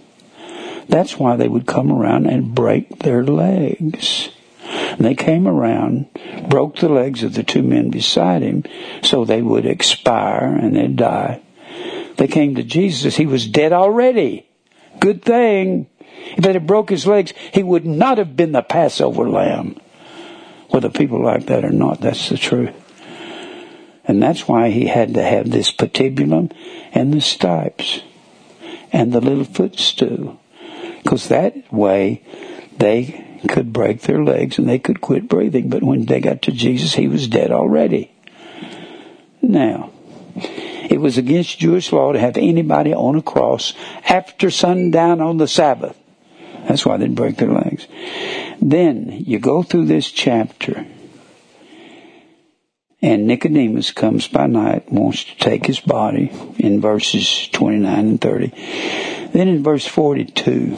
That's why they would come around and break their legs. And they came around, broke the legs of the two men beside him, so they would expire and they'd die. They came to Jesus. He was dead already. Good thing. If they had broke his legs, he would not have been the Passover lamb. Whether people like that or not, that's the truth. And that's why he had to have this patibulum and the stipes and the little footstool. Because that way they could break their legs and they could quit breathing. But when they got to Jesus, he was dead already. Now, it was against Jewish law to have anybody on a cross after sundown on the Sabbath. That's why they'd break their legs. Then you go through this chapter, and Nicodemus comes by night, wants to take his body in verses 29 and 30. Then in verse 42,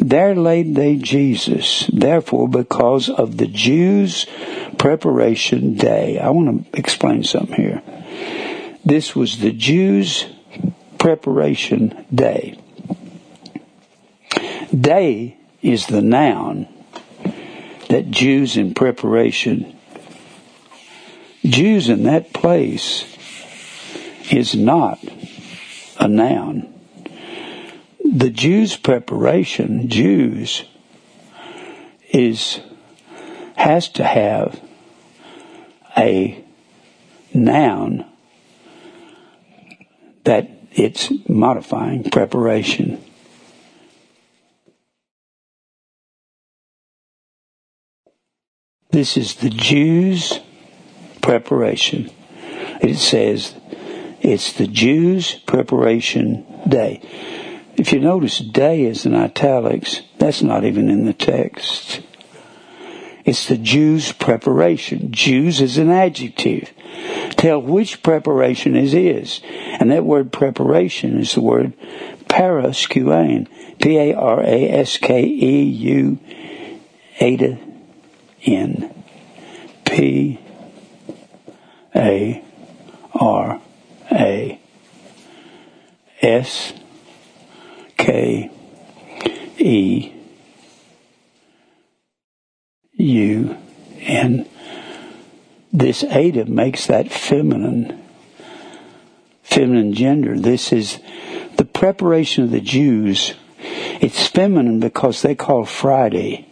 there laid they Jesus, therefore, because of the Jews' preparation day. I want to explain something here. This was the Jews' preparation day. Day is the noun that Jews in preparation. Jews in that place is not a noun the Jews' preparation, Jews, is has to have a noun that it's modifying preparation. This is the Jews' preparation. It says it's the Jews' preparation day. If you notice, day is in italics. That's not even in the text. It's the Jews' preparation. Jews is an adjective. Tell which preparation is is. And that word preparation is the word paraskeuein. P-A-R-A-S-K-E-U eta N. P A R A S K E U N. This eta makes that feminine, feminine gender. This is the preparation of the Jews. It's feminine because they call Friday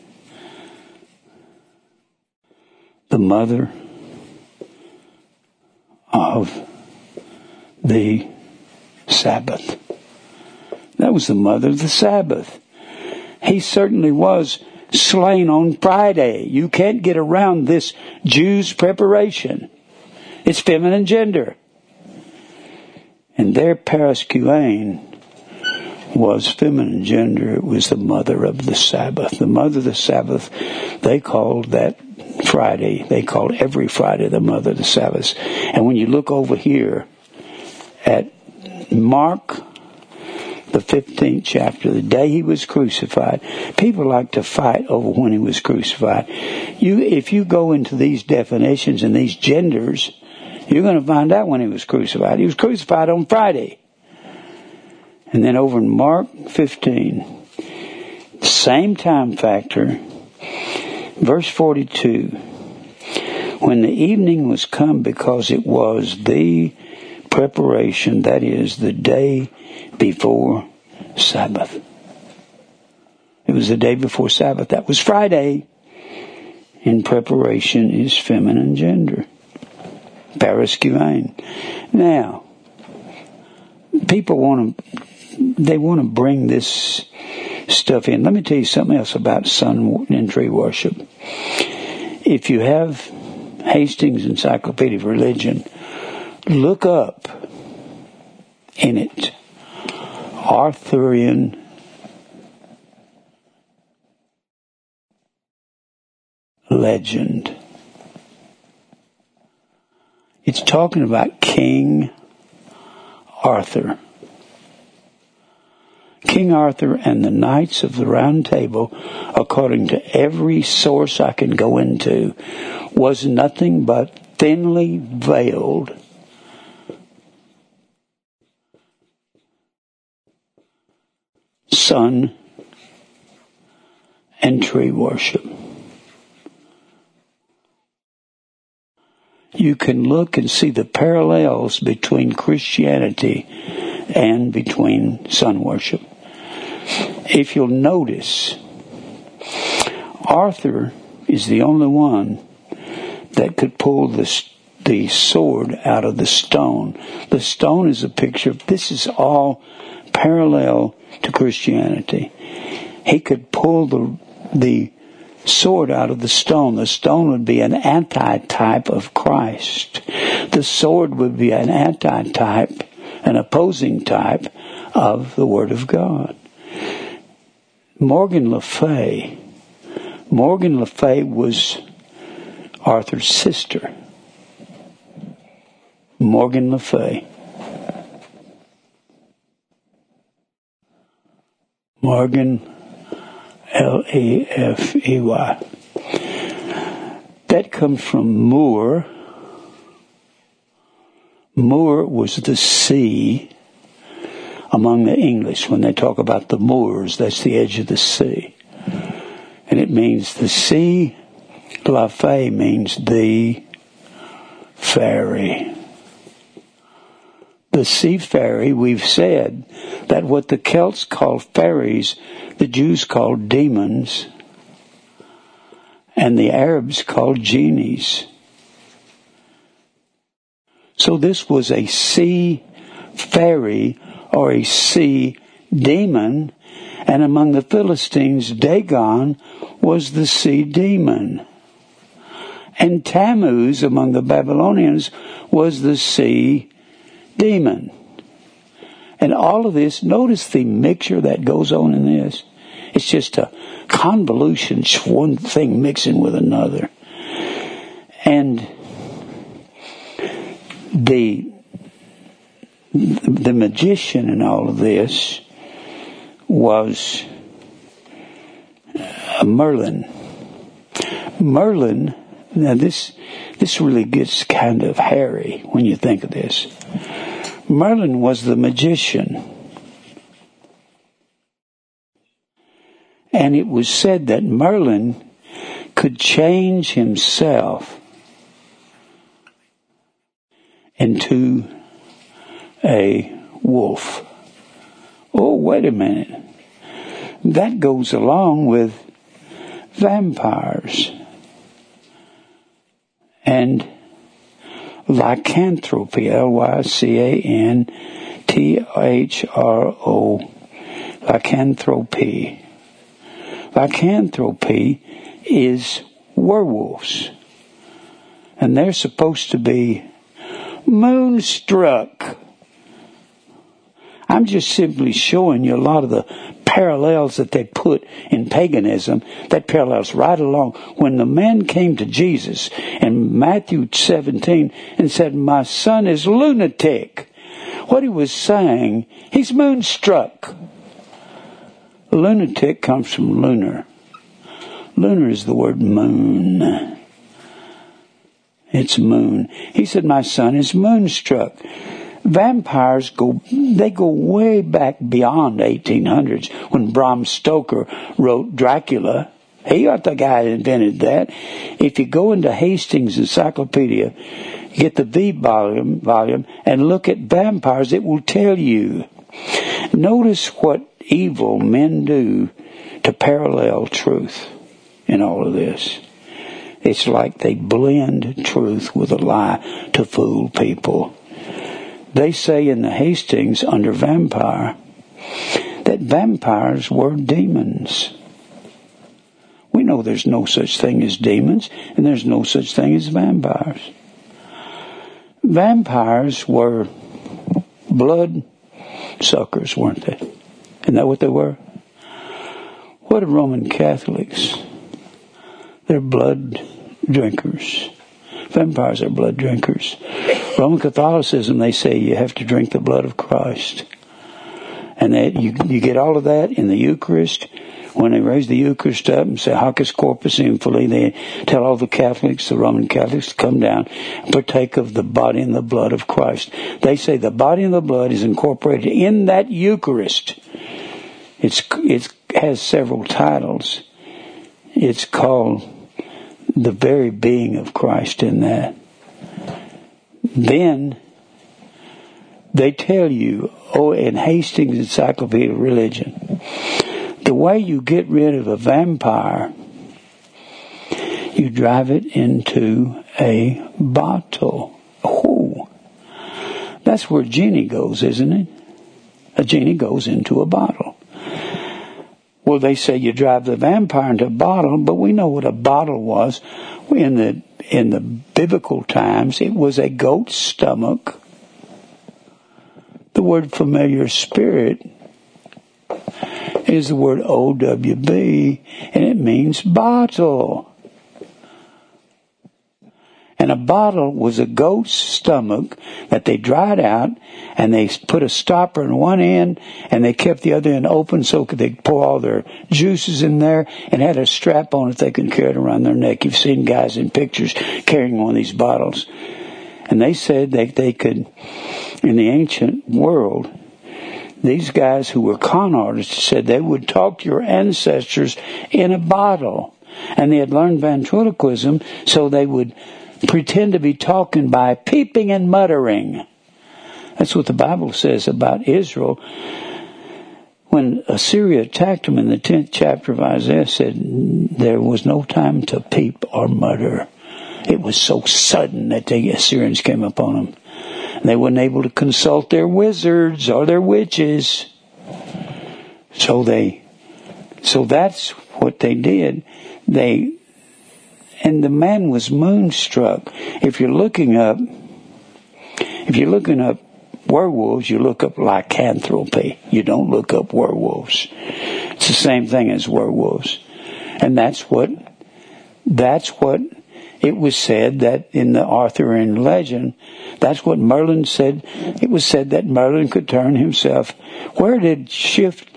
the mother of the Sabbath. That was the mother of the Sabbath. He certainly was slain on Friday. You can't get around this Jew's preparation. It's feminine gender. And their paraskeuein was feminine gender. It was the mother of the Sabbath. The mother of the Sabbath, they called that Friday, they called every Friday the mother of the Sabbath. And when you look over here at Mark the 15th chapter, the day he was crucified. People like to fight over when he was crucified. You, if you go into these definitions and these genders, you're going to find out when he was crucified. He was crucified on Friday. And then over in Mark 15, same time factor, verse 42. When the evening was come, because it was the preparation, that is, the day before Sabbath. It was the day before Sabbath. That was Friday. In preparation is feminine gender. Paraskeuein. Now, people want to, they want to bring this stuff in. Let me tell you something else about sun and tree worship. If you have Hastings Encyclopedia of Religion, look up in it Arthurian legend. It's talking about King Arthur. King Arthur and the Knights of the Round Table, according to every source I can go into, was nothing but thinly veiled sun, and tree worship. You can look and see the parallels between Christianity and between sun worship. If you'll notice, Arthur is the only one that could pull the, the sword out of the stone. The stone is a picture this is all parallel to Christianity. He could pull the the sword out of the stone. The stone would be an anti-type of Christ. The sword would be an anti-type, an opposing type of the Word of God. Morgan Le Fay, Morgan Le Fay was Arthur's sister. Morgan Le Fay. Morgan L A F E Y. That comes from Moor. Moor was the sea among the English. When they talk about the moors, that's the edge of the sea. And it means the sea. La Fay means the fairy. The sea ferry, we've said that what the Celts called fairies the Jews called demons, and the Arabs called genies. So this was a sea fairy or a sea demon, and among the Philistines, Dagon was the sea demon. And Tammuz among the Babylonians was the sea demon. And all of this, notice the mixture that goes on in this. It's just a convolution, one thing mixing with another. And the the magician in all of this was uh, Merlin. Merlin, now this this really gets kind of hairy when you think of this. Merlin was the magician And it was said that Merlin could change himself into a wolf. Oh, wait a minute. That goes along with vampires and lycanthropy, L-Y-C-A-N-T-H-R-O, lycanthropy. Lycanthropy is werewolves. And they're supposed to be moonstruck. I'm just simply showing you a lot of the parallels that they put in paganism that parallels right along when the man came to Jesus in Matthew 17 and said, My son is lunatic. What he was saying, he's moonstruck. Lunatic comes from lunar. Lunar is the word moon. It's moon. He said, my son is moonstruck. Vampires go, they go way back beyond 1800s when Bram Stoker wrote Dracula. He got the guy that invented that. If you go into Hastings Encyclopedia, get the V volume, volume and look at vampires, it will tell you. Notice what evil men do to parallel truth in all of this. It's like they blend truth with a lie to fool people. They say in the Hastings under vampire that vampires were demons. We know there's no such thing as demons and there's no such thing as vampires. Vampires were blood suckers, weren't they? Isn't that what they were? What are Roman Catholics? They're blood drinkers. Vampires are blood drinkers. Roman Catholicism, they say you have to drink the blood of Christ. And that you, you get all of that in the Eucharist. When they raise the Eucharist up and say Hocus Corpus Infili, they tell all the Catholics, the Roman Catholics, to come down and partake of the body and the blood of Christ. They say the body and the blood is incorporated in that Eucharist It's it has several titles. It's called the very being of Christ in that. Then they tell you, oh, in Hastings Encyclopedia of Religion, the way you get rid of a vampire, you drive it into a bottle. Oh, that's where genie goes, isn't it? A genie goes into a bottle. Well, they say you drive the vampire into a bottle, but we know what a bottle was in the in the biblical times. It was a goat's stomach. The word familiar spirit is the word OWB, and it means bottle. And a bottle was a goat's stomach that they dried out and they put a stopper in one end and they kept the other end open so they could pour all their juices in there and had a strap on it they could carry it around their neck. You've seen guys in pictures carrying one of these bottles. And they said that they could, in the ancient world, these guys who were con artists said they would talk to your ancestors in a bottle. And they had learned ventriloquism, so they would pretend to be talking by peeping and muttering. That's what the Bible says about Israel. When Assyria attacked them in the 10th chapter of Isaiah said there was no time to peep or mutter. It was so sudden that the Assyrians came upon them. They weren't able to consult their wizards or their witches. So they, so that's what they did. They and the man was moonstruck. If you're looking up, if you're looking up werewolves, you look up lycanthropy. You don't look up werewolves. It's the same thing as werewolves. And that's what, that's what it was said that in the Arthurian legend, that's what Merlin said. It was said that Merlin could turn himself. Where did shift,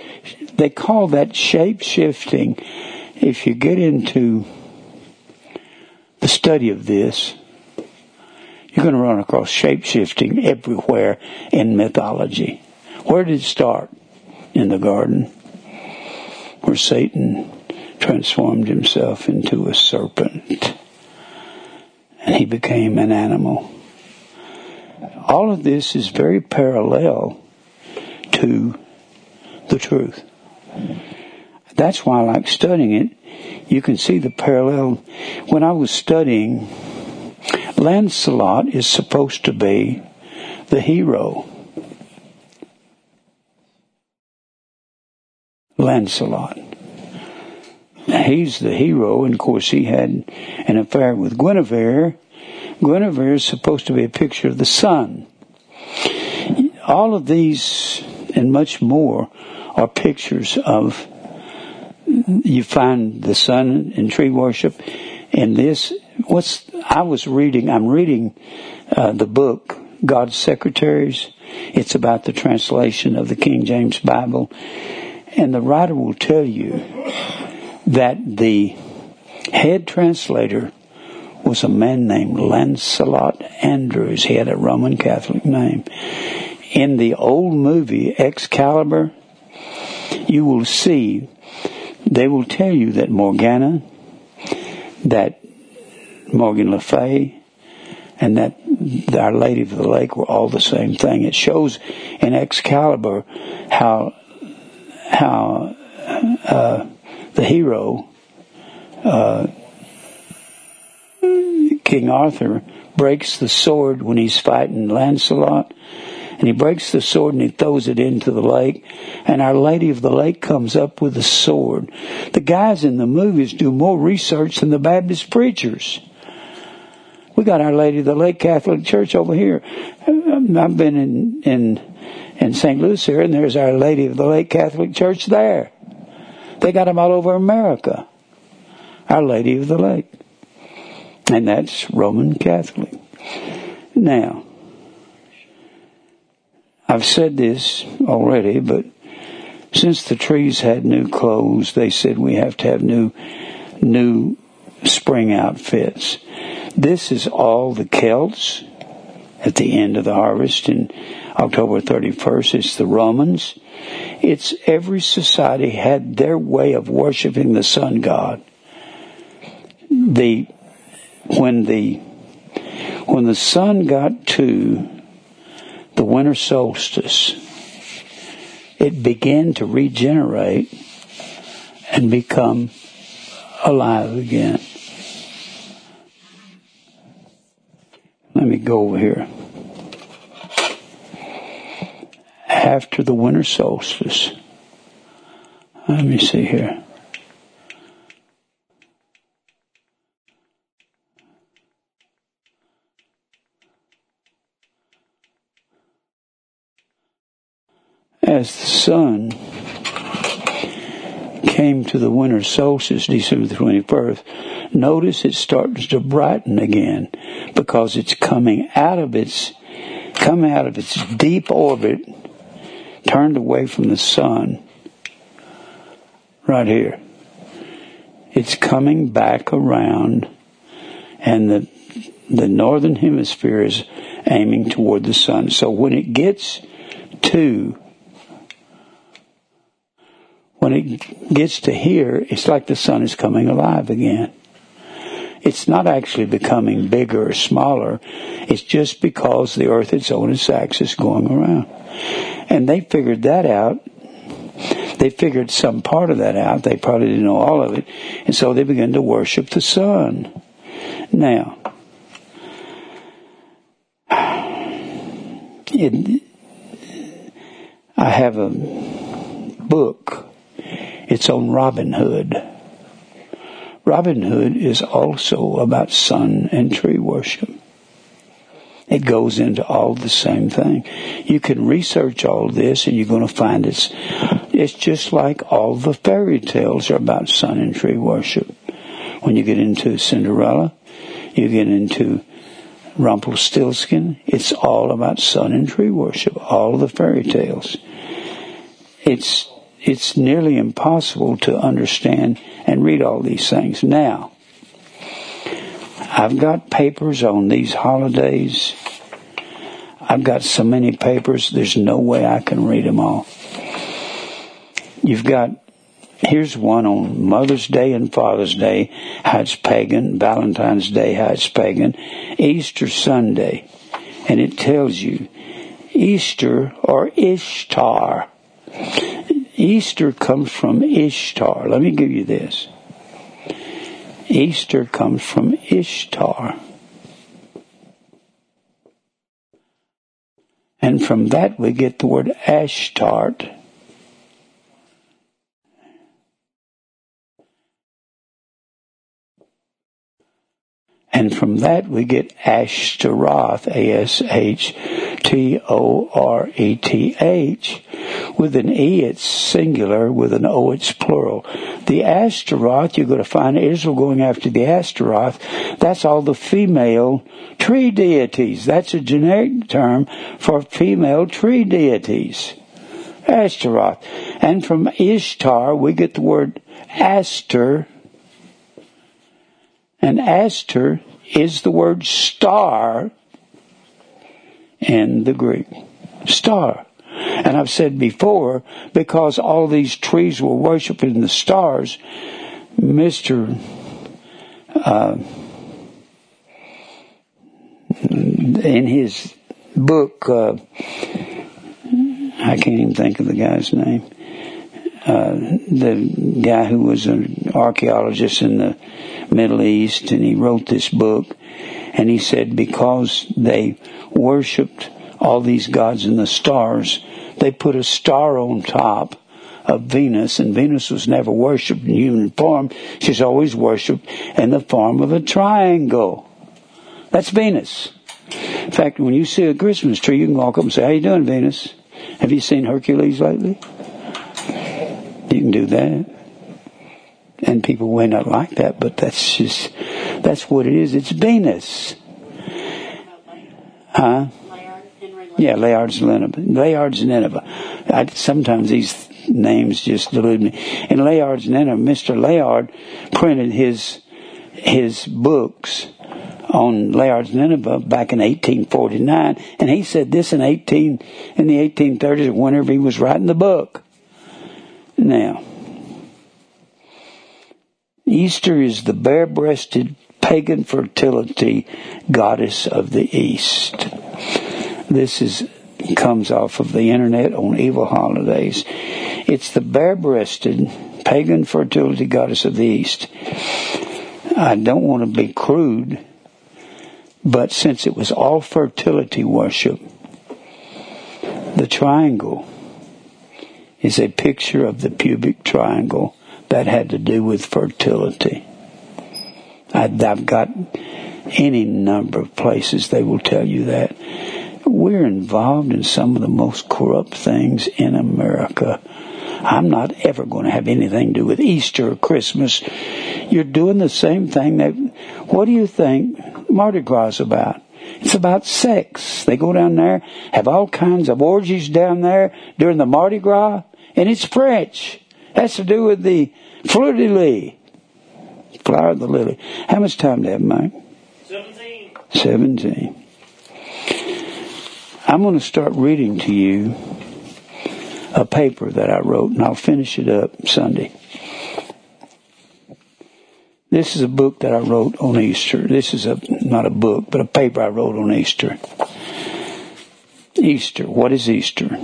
they call that shape shifting. If you get into the study of this, you're going to run across shape shifting everywhere in mythology. Where did it start? In the garden, where Satan transformed himself into a serpent and he became an animal. All of this is very parallel to the truth. That's why I like studying it you can see the parallel. When I was studying, Lancelot is supposed to be the hero. Lancelot. He's the hero, and of course he had an affair with Guinevere. Guinevere is supposed to be a picture of the sun. All of these and much more are pictures of you find the sun in tree worship. And this, what's, I was reading, I'm reading uh, the book, God's Secretaries. It's about the translation of the King James Bible. And the writer will tell you that the head translator was a man named Lancelot Andrewes. He had a Roman Catholic name. In the old movie Excalibur, you will see they will tell you that Morgana, that Morgan Le Fay, and that Our Lady of the Lake were all the same thing. It shows in Excalibur how how uh, the hero, uh, King Arthur, breaks the sword when he's fighting Lancelot, and he breaks the sword and he throws it into the lake. And Our Lady of the Lake comes up with the sword. The guys in the movies do more research than the Baptist preachers. We got Our Lady of the Lake Catholic Church over here. Um, I've been in, in, in St. Louis here and there's Our Lady of the Lake Catholic Church there. They got them all over America. Our Lady of the Lake. And that's Roman Catholic. Now, I've said this already, but since the trees had new clothes, they said we have to have new, new spring outfits. This is all the Celts at the end of the harvest in October 31st. It's the Romans. It's every society had their way of worshiping the sun god. The when the when the sun got to the winter solstice, it began to regenerate and become alive again. Let me go over here. After the winter solstice, let me see here. As the sun came to the winter solstice, December the 21st, notice it starts to brighten again because it's coming out of its, coming out of its deep orbit, turned away from the sun, right here. It's coming back around and the, the northern hemisphere is aiming toward the sun. So when it gets to when it gets to here, it's like the sun is coming alive again. It's not actually becoming bigger or smaller. It's just because the earth is on its axis going around. And they figured that out. They figured some part of that out. They probably didn't know all of it. And so they began to worship the sun. Now, it, I have a book it's on Robin Hood. Robin Hood is also about sun and tree worship. It goes into all the same thing. You can research all this and you're going to find it's, it's just like all the fairy tales are about sun and tree worship. When you get into Cinderella, you get into Rumpelstiltskin, it's all about sun and tree worship, all the fairy tales. It's it's nearly impossible to understand and read all these things. Now, I've got papers on these holidays. I've got so many papers, there's no way I can read them all. You've got, here's one on Mother's Day and Father's Day, how it's pagan, Valentine's Day, how it's pagan, Easter Sunday, and it tells you Easter or Ishtar Easter comes from Ishtar. Let me give you this. Easter comes from Ishtar. And from that we get the word Ashtart. And from that we get Ashtaroth, A-S-H-T-O-R-E-T-H. With an E it's singular, with an O it's plural. The Ashtaroth, you're going to find Israel going after the Ashtaroth. That's all the female tree deities. That's a generic term for female tree deities. Ashtaroth. And from Ishtar we get the word Aster, and Aster is the word star in the Greek. Star. And I've said before, because all these trees were worshiping the stars, Mr. Uh, in his book, uh, I can't even think of the guy's name. Uh, the guy who was an archaeologist in the Middle East, and he wrote this book. And he said because they worshipped all these gods and the stars, they put a star on top of Venus, and Venus was never worshipped in human form. She's always worshipped in the form of a triangle. That's Venus. In fact, when you see a Christmas tree, you can walk up and say, "How you doing, Venus? Have you seen Hercules lately?" You can do that and people may not like that, but that's just that's what it is. It's Venus. Huh? Yeah, Layard's Nineveh. Layard's Nineveh. I, sometimes these names just delude me. In Layard's Nineveh, Mr. Layard printed his his books on Layard's Nineveh back in 1849, and he said this in 18 in the 1830s whenever he was writing the book. Now, Easter is the bare-breasted pagan fertility goddess of the East. This is comes off of the internet on evil holidays. It's the bare-breasted pagan fertility goddess of the East. I don't want to be crude, but since it was all fertility worship, the triangle is a picture of the pubic triangle that had to do with fertility. I've got any number of places they will tell you that. We're involved in some of the most corrupt things in America. I'm not ever going to have anything to do with Easter or Christmas. You're doing the same thing that, what do you think Mardi Gras is about? It's about sex. They go down there, have all kinds of orgies down there during the Mardi Gras, and it's French. It Has to do with the fleur de lis. Flower of the lily. How much time do you have, Mike? Seventeen. Seventeen. I'm going to start reading to you a paper that I wrote, and I'll finish it up Sunday. This is a book that I wrote on Easter. This is a not a book, but a paper I wrote on Easter. Easter. What is Easter?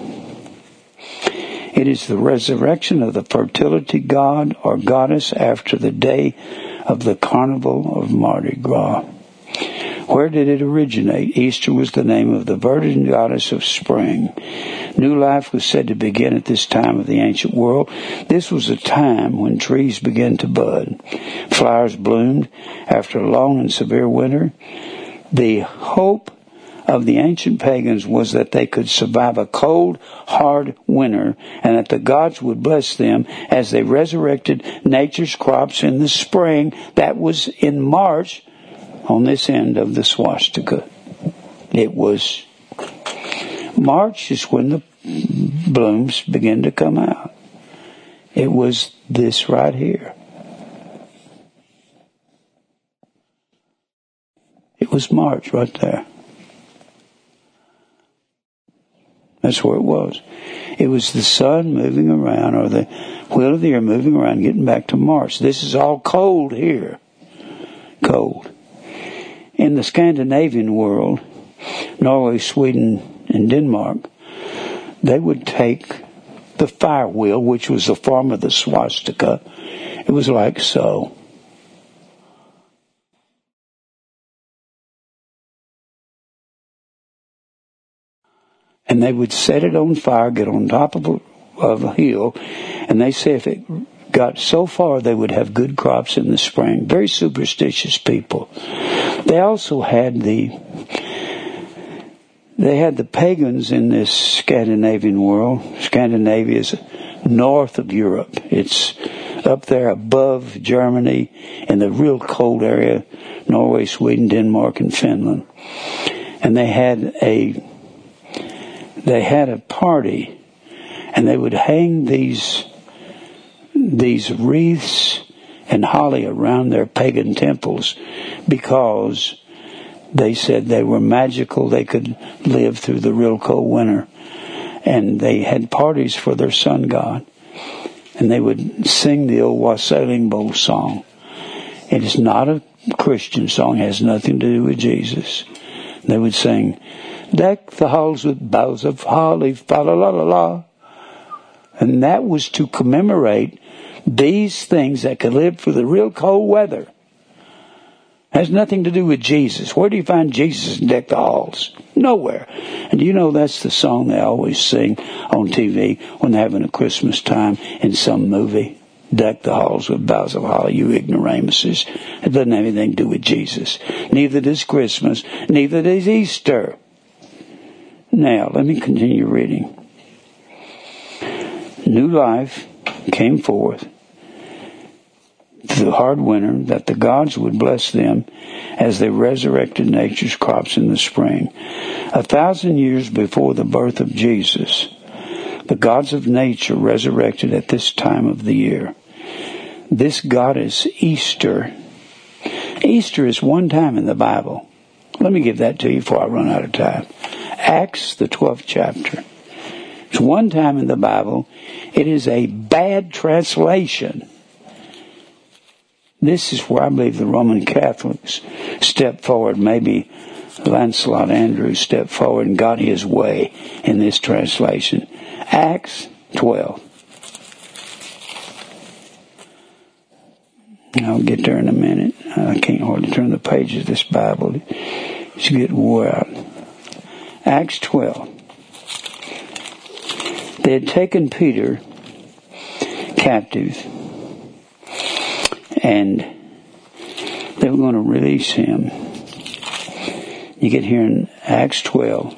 It is the resurrection of the fertility god or goddess after the day of the carnival of Mardi Gras. Where did it originate? Easter was the name of the virgin goddess of spring. New life was said to begin at this time of the ancient world. This was a time when trees began to bud. Flowers bloomed after a long and severe winter. The hope of the ancient pagans was that they could survive a cold, hard winter and that the gods would bless them as they resurrected nature's crops in the spring. That was in March on this end of the swastika. It was March is when the blooms begin to come out. It was this right here. It was March right there. That's where it was. It was the sun moving around, or the wheel of the year moving around, getting back to Mars. This is all cold here. Cold. In the Scandinavian world, Norway, Sweden, and Denmark, they would take the fire wheel, which was the form of the swastika. It was like so. And they would set it on fire, get on top of a, of a hill, and they say if it got so far they would have good crops in the spring. Very superstitious people. They also had the they had the pagans in this Scandinavian world. Scandinavia is north of Europe. It's up there above Germany in the real cold area, Norway, Sweden, Denmark, and Finland. And they had a they had a party and they would hang these these wreaths and holly around their pagan temples because they said they were magical they could live through the real cold winter. And they had parties for their sun god and they would sing the old wassailing bowl song. It is not a christian song it has nothing to do with jesus. They would sing Deck the halls with boughs of holly, fa la la la la. And that was to commemorate these things that could live through the real cold weather. Has nothing to do with Jesus. Where do you find Jesus in Deck the Halls? Nowhere. And you know that's the song they always sing on TV when they're having a Christmas time in some movie. Deck the halls with boughs of holly, you ignoramuses. It doesn't have anything to do with Jesus. Neither does Christmas. Neither does Easter. Now, let me continue reading. New life came forth through the hard winter that the gods would bless them as they resurrected nature's crops in the spring. A thousand years before the birth of Jesus, the gods of nature resurrected at this time of the year. This goddess Easter Easter is one time in the Bible. Let me give that to you before I run out of time. Acts, the 12th chapter. It's one time in the Bible. It is a bad translation. This is where I believe the Roman Catholics stepped forward. Maybe Lancelot Andrewes stepped forward and got his way in this translation. Acts 12. I'll get there in a minute. I can't hardly turn the pages of this Bible. It's getting wore out. Acts 12. They had taken Peter captive and they were going to release him. You get here in Acts 12.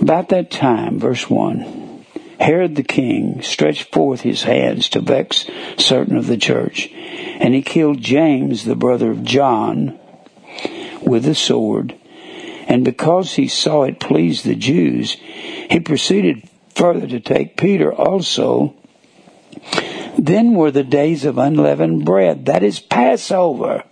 About that time, verse 1. Herod the king stretched forth his hands to vex certain of the church, and he killed James, the brother of John, with a sword. And because he saw it pleased the Jews, he proceeded further to take Peter also. Then were the days of unleavened bread, that is Passover.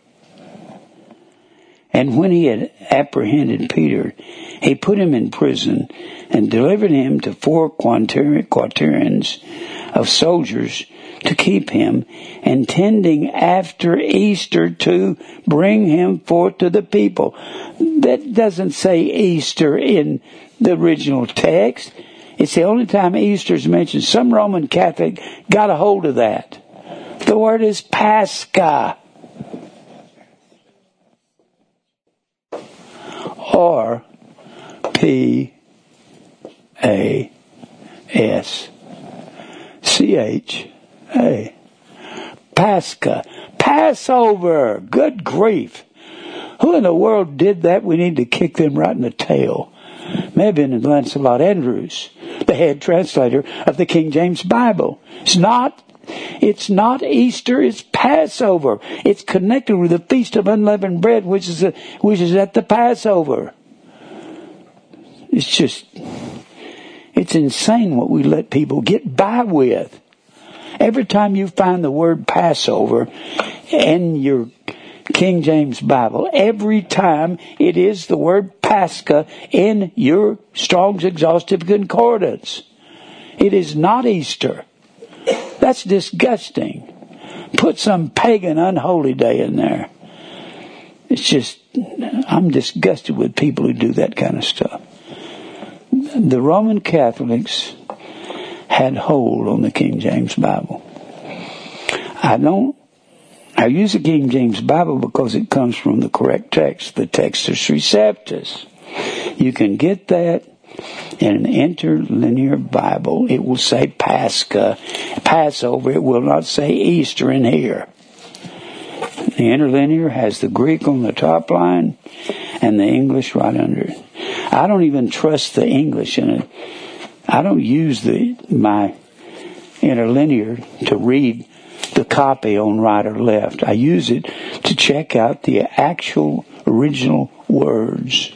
And when he had apprehended Peter, he put him in prison and delivered him to four quaternions of soldiers to keep him, intending after Easter to bring him forth to the people. That doesn't say Easter in the original text. It's the only time Easter is mentioned. Some Roman Catholic got a hold of that. The word is Pascha. Or P A S C H A. Pascha. Passover. Good grief. Who in the world did that? We need to kick them right in the tail. May have been Lancelot Andrewes, the head translator of the King James Bible. It's not it's not Easter, it's Passover. It's connected with the Feast of Unleavened Bread, which is, a, which is at the Passover. It's just, it's insane what we let people get by with. Every time you find the word Passover in your King James Bible, every time it is the word Pascha in your Strong's Exhaustive Concordance. It is not Easter. That's disgusting. Put some pagan unholy day in there. It's just, I'm disgusted with people who do that kind of stuff the Roman Catholics had hold on the King James Bible. I don't, I use the King James Bible because it comes from the correct text, the Textus Receptus. You can get that in an interlinear Bible. It will say Pascha, Passover. It will not say Easter in here. The interlinear has the Greek on the top line and the English right under it. I don't even trust the English in it. I don't use the my interlinear to read the copy on right or left. I use it to check out the actual original words.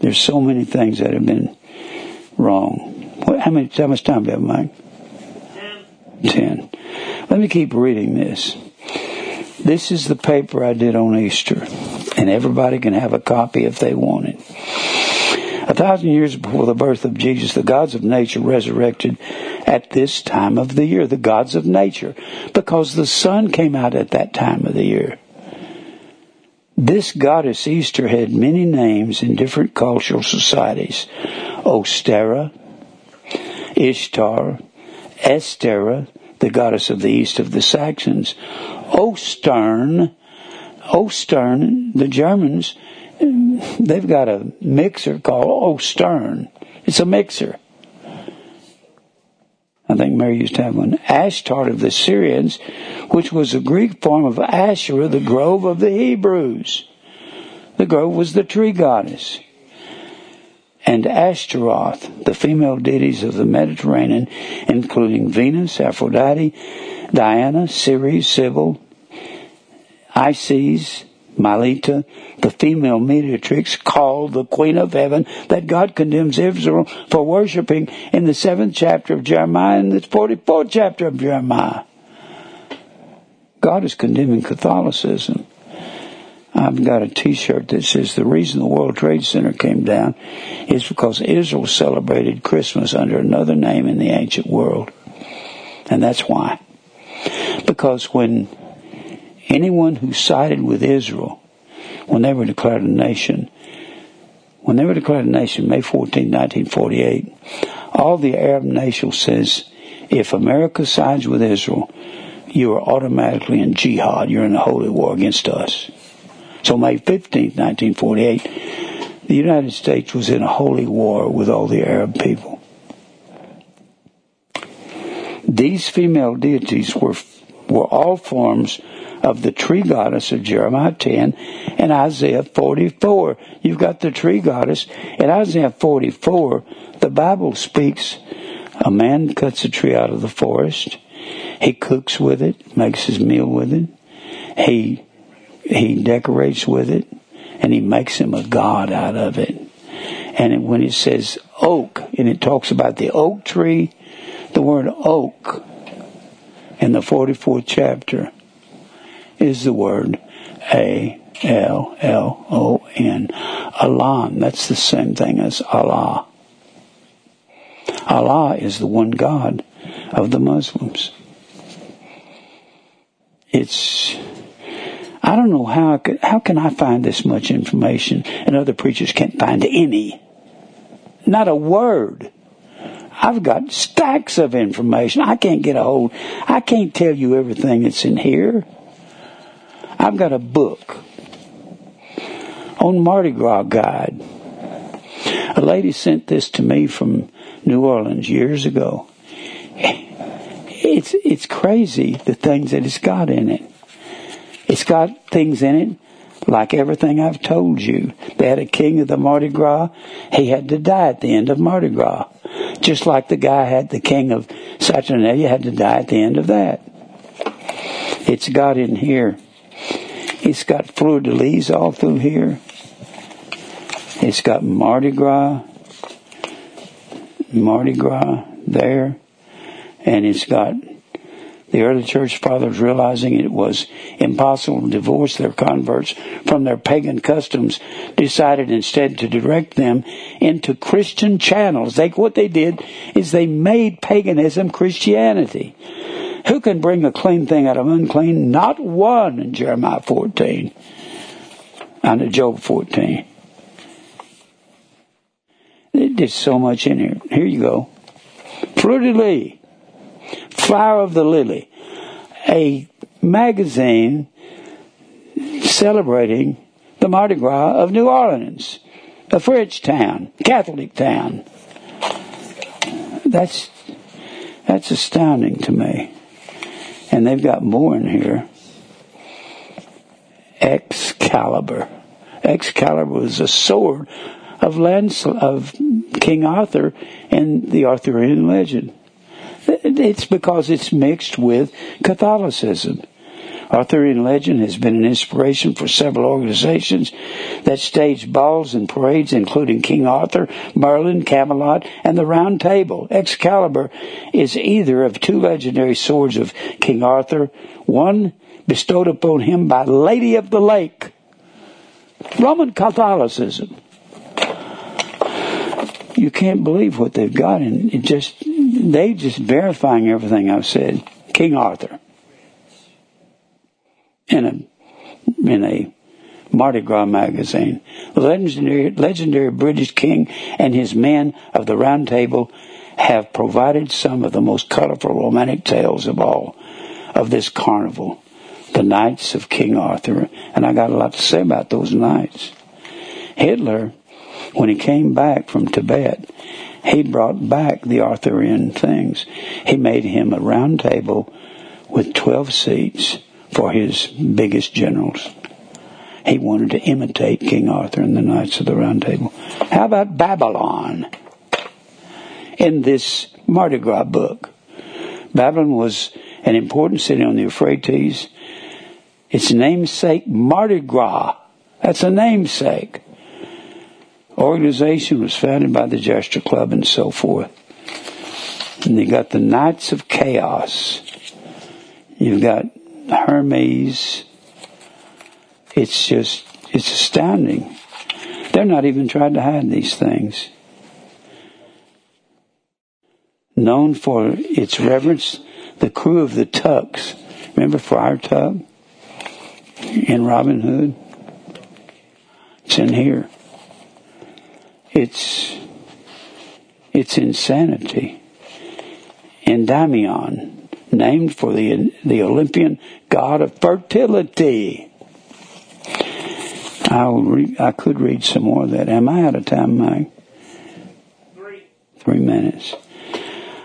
There's so many things that have been wrong. What, how many? How much time do we have, Mike? Ten. Ten. Let me keep reading this. This is the paper I did on Easter, and everybody can have a copy if they want it. A thousand years before the birth of Jesus, the gods of nature resurrected at this time of the year, the gods of nature, because the sun came out at that time of the year. This goddess Easter had many names in different cultural societies. Ostera, Ishtar, Estera, the goddess of the east of the Saxons, Ostern, Ostern, the Germans, they've got a mixer called Oh Stern. It's a mixer. I think Mary used to have one. Ashtart of the Syrians, which was a Greek form of Asherah, the grove of the Hebrews. The grove was the tree goddess. And Ashtaroth, the female deities of the Mediterranean, including Venus, Aphrodite, Diana, Ceres, Cybele, Isis, Mylitta, the female mediatrix called the Queen of Heaven, that God condemns Israel for worshiping in the seventh chapter of Jeremiah and the 44th chapter of Jeremiah. God is condemning Catholicism. I've got a t-shirt that says the reason the World Trade Center came down is because Israel celebrated Christmas under another name in the ancient world. And that's why. Because when anyone who sided with Israel, when they were declared a nation, when they were declared a nation, May 14, 1948, all the Arab nations says, if America sides with Israel, you are automatically in jihad. You're in a holy war against us. So May 15, 1948, the United States was in a holy war with all the Arab people. These female deities were, were all forms of the tree goddess of Jeremiah 10 and Isaiah 44. You've got the tree goddess. In Isaiah 44, the Bible speaks a man cuts a tree out of the forest. He cooks with it, makes his meal with it. He he decorates with it, and he makes him a god out of it. And when it says oak, and it talks about the oak tree, the word oak in the 44th chapter is the word A L L O N. Alon, that's the same thing as Allah. Allah is the one God of the Muslims. It's I don't know how I could, how can I find this much information and other preachers can't find any. Not a word. I've got stacks of information. I can't get a hold. I can't tell you everything that's in here. I've got a book on Mardi Gras guide. A lady sent this to me from New Orleans years ago. It's it's crazy the things that it's got in it. It's got things in it like everything I've told you. They had a king of the Mardi Gras. He had to die at the end of Mardi Gras. Just like the guy had the king of Saturnalia had to die at the end of that. It's got in here. It's got fleur de lis all through here. It's got Mardi Gras. Mardi Gras there. And it's got the early church fathers, realizing it was impossible to divorce their converts from their pagan customs, decided instead to direct them into Christian channels. They, what they did is they made paganism Christianity. Who can bring a clean thing out of unclean? Not one in Jeremiah 14. And in Job 14. There's so much in here. Here you go. De lis Flower of the Lily, a magazine celebrating the Mardi Gras of New Orleans, a French town, Catholic town. That's that's astounding to me. And they've got more in here. Excalibur. Excalibur was a sword of of King Arthur in the Arthurian legend. It's because it's mixed with Catholicism. Arthurian legend has been an inspiration for several organizations that stage balls and parades, including King Arthur, Merlin, Camelot, and the Round Table. Excalibur is either of two legendary swords of King Arthur, one bestowed upon him by Lady of the Lake. Roman Catholicism. You can't believe what they've got, and just they just verifying everything I've said. King Arthur. In a, in a Mardi Gras magazine. The legendary, legendary British king and his men of the Round Table have provided some of the most colorful romantic tales of all of this carnival. The Knights of King Arthur. And I got a lot to say about those knights. Hitler, when he came back from Tibet, he brought back the Arthurian things. He made him a round table with 12 seats for his biggest generals. He wanted to imitate King Arthur and the Knights of the Round Table. How about Babylon? In this Mardi Gras book, Babylon was an important city on the Euphrates. Its namesake, Mardi Gras. That's a namesake organization was founded by the Gesture Club and so forth. And you got the Knights of Chaos. You've got Hermes. It's just, it's astounding. They're not even trying to hide these things. Known for its reverence, the crew of the Tucks. Remember Friar Tuck in Robin Hood? It's in here. It's it's insanity. Endymion, named for the the Olympian god of fertility. I re- I could read some more of that. Am I out of time, Mike? Three. Three minutes.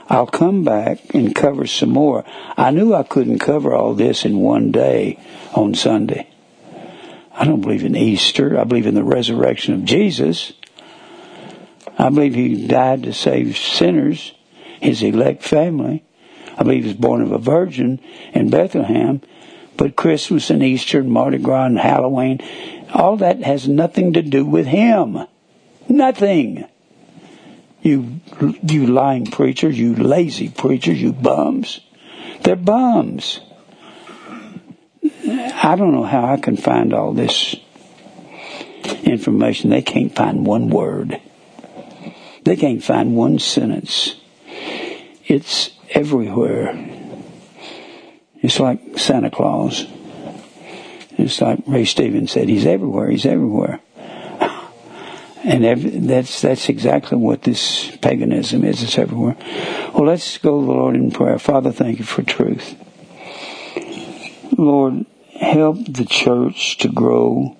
I'll come back and cover some more. I knew I couldn't cover all this in one day on Sunday. I don't believe in Easter. I believe in the resurrection of Jesus. I believe he died to save sinners, his elect family. I believe he was born of a virgin in Bethlehem. But Christmas and Easter and Mardi Gras and Halloween, all that has nothing to do with him. Nothing. You, you lying preachers, you lazy preachers, you bums. They're bums. I don't know how I can find all this information. They can't find one word. They can't find one sentence. It's everywhere. It's like Santa Claus. It's like Ray Stevens said, he's everywhere, he's everywhere. And that's that's exactly what this paganism is. It's everywhere. Well, let's go to the Lord in prayer. Father, thank you for truth. Lord, help the church to grow.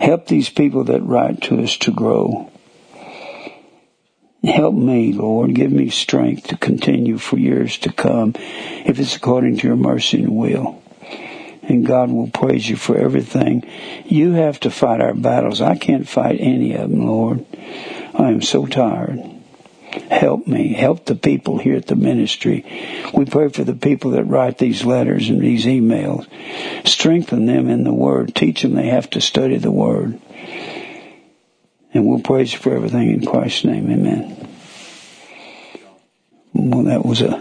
Help these people that write to us to grow. Help me, Lord. Give me strength to continue for years to come if it's according to your mercy and will. And God will praise you for everything. You have to fight our battles. I can't fight any of them, Lord. I am so tired. Help me. Help the people here at the ministry. We pray for the people that write these letters and these emails. Strengthen them in the Word. Teach them they have to study the Word. And we'll praise you for everything in Christ's name. Amen. Well, that was a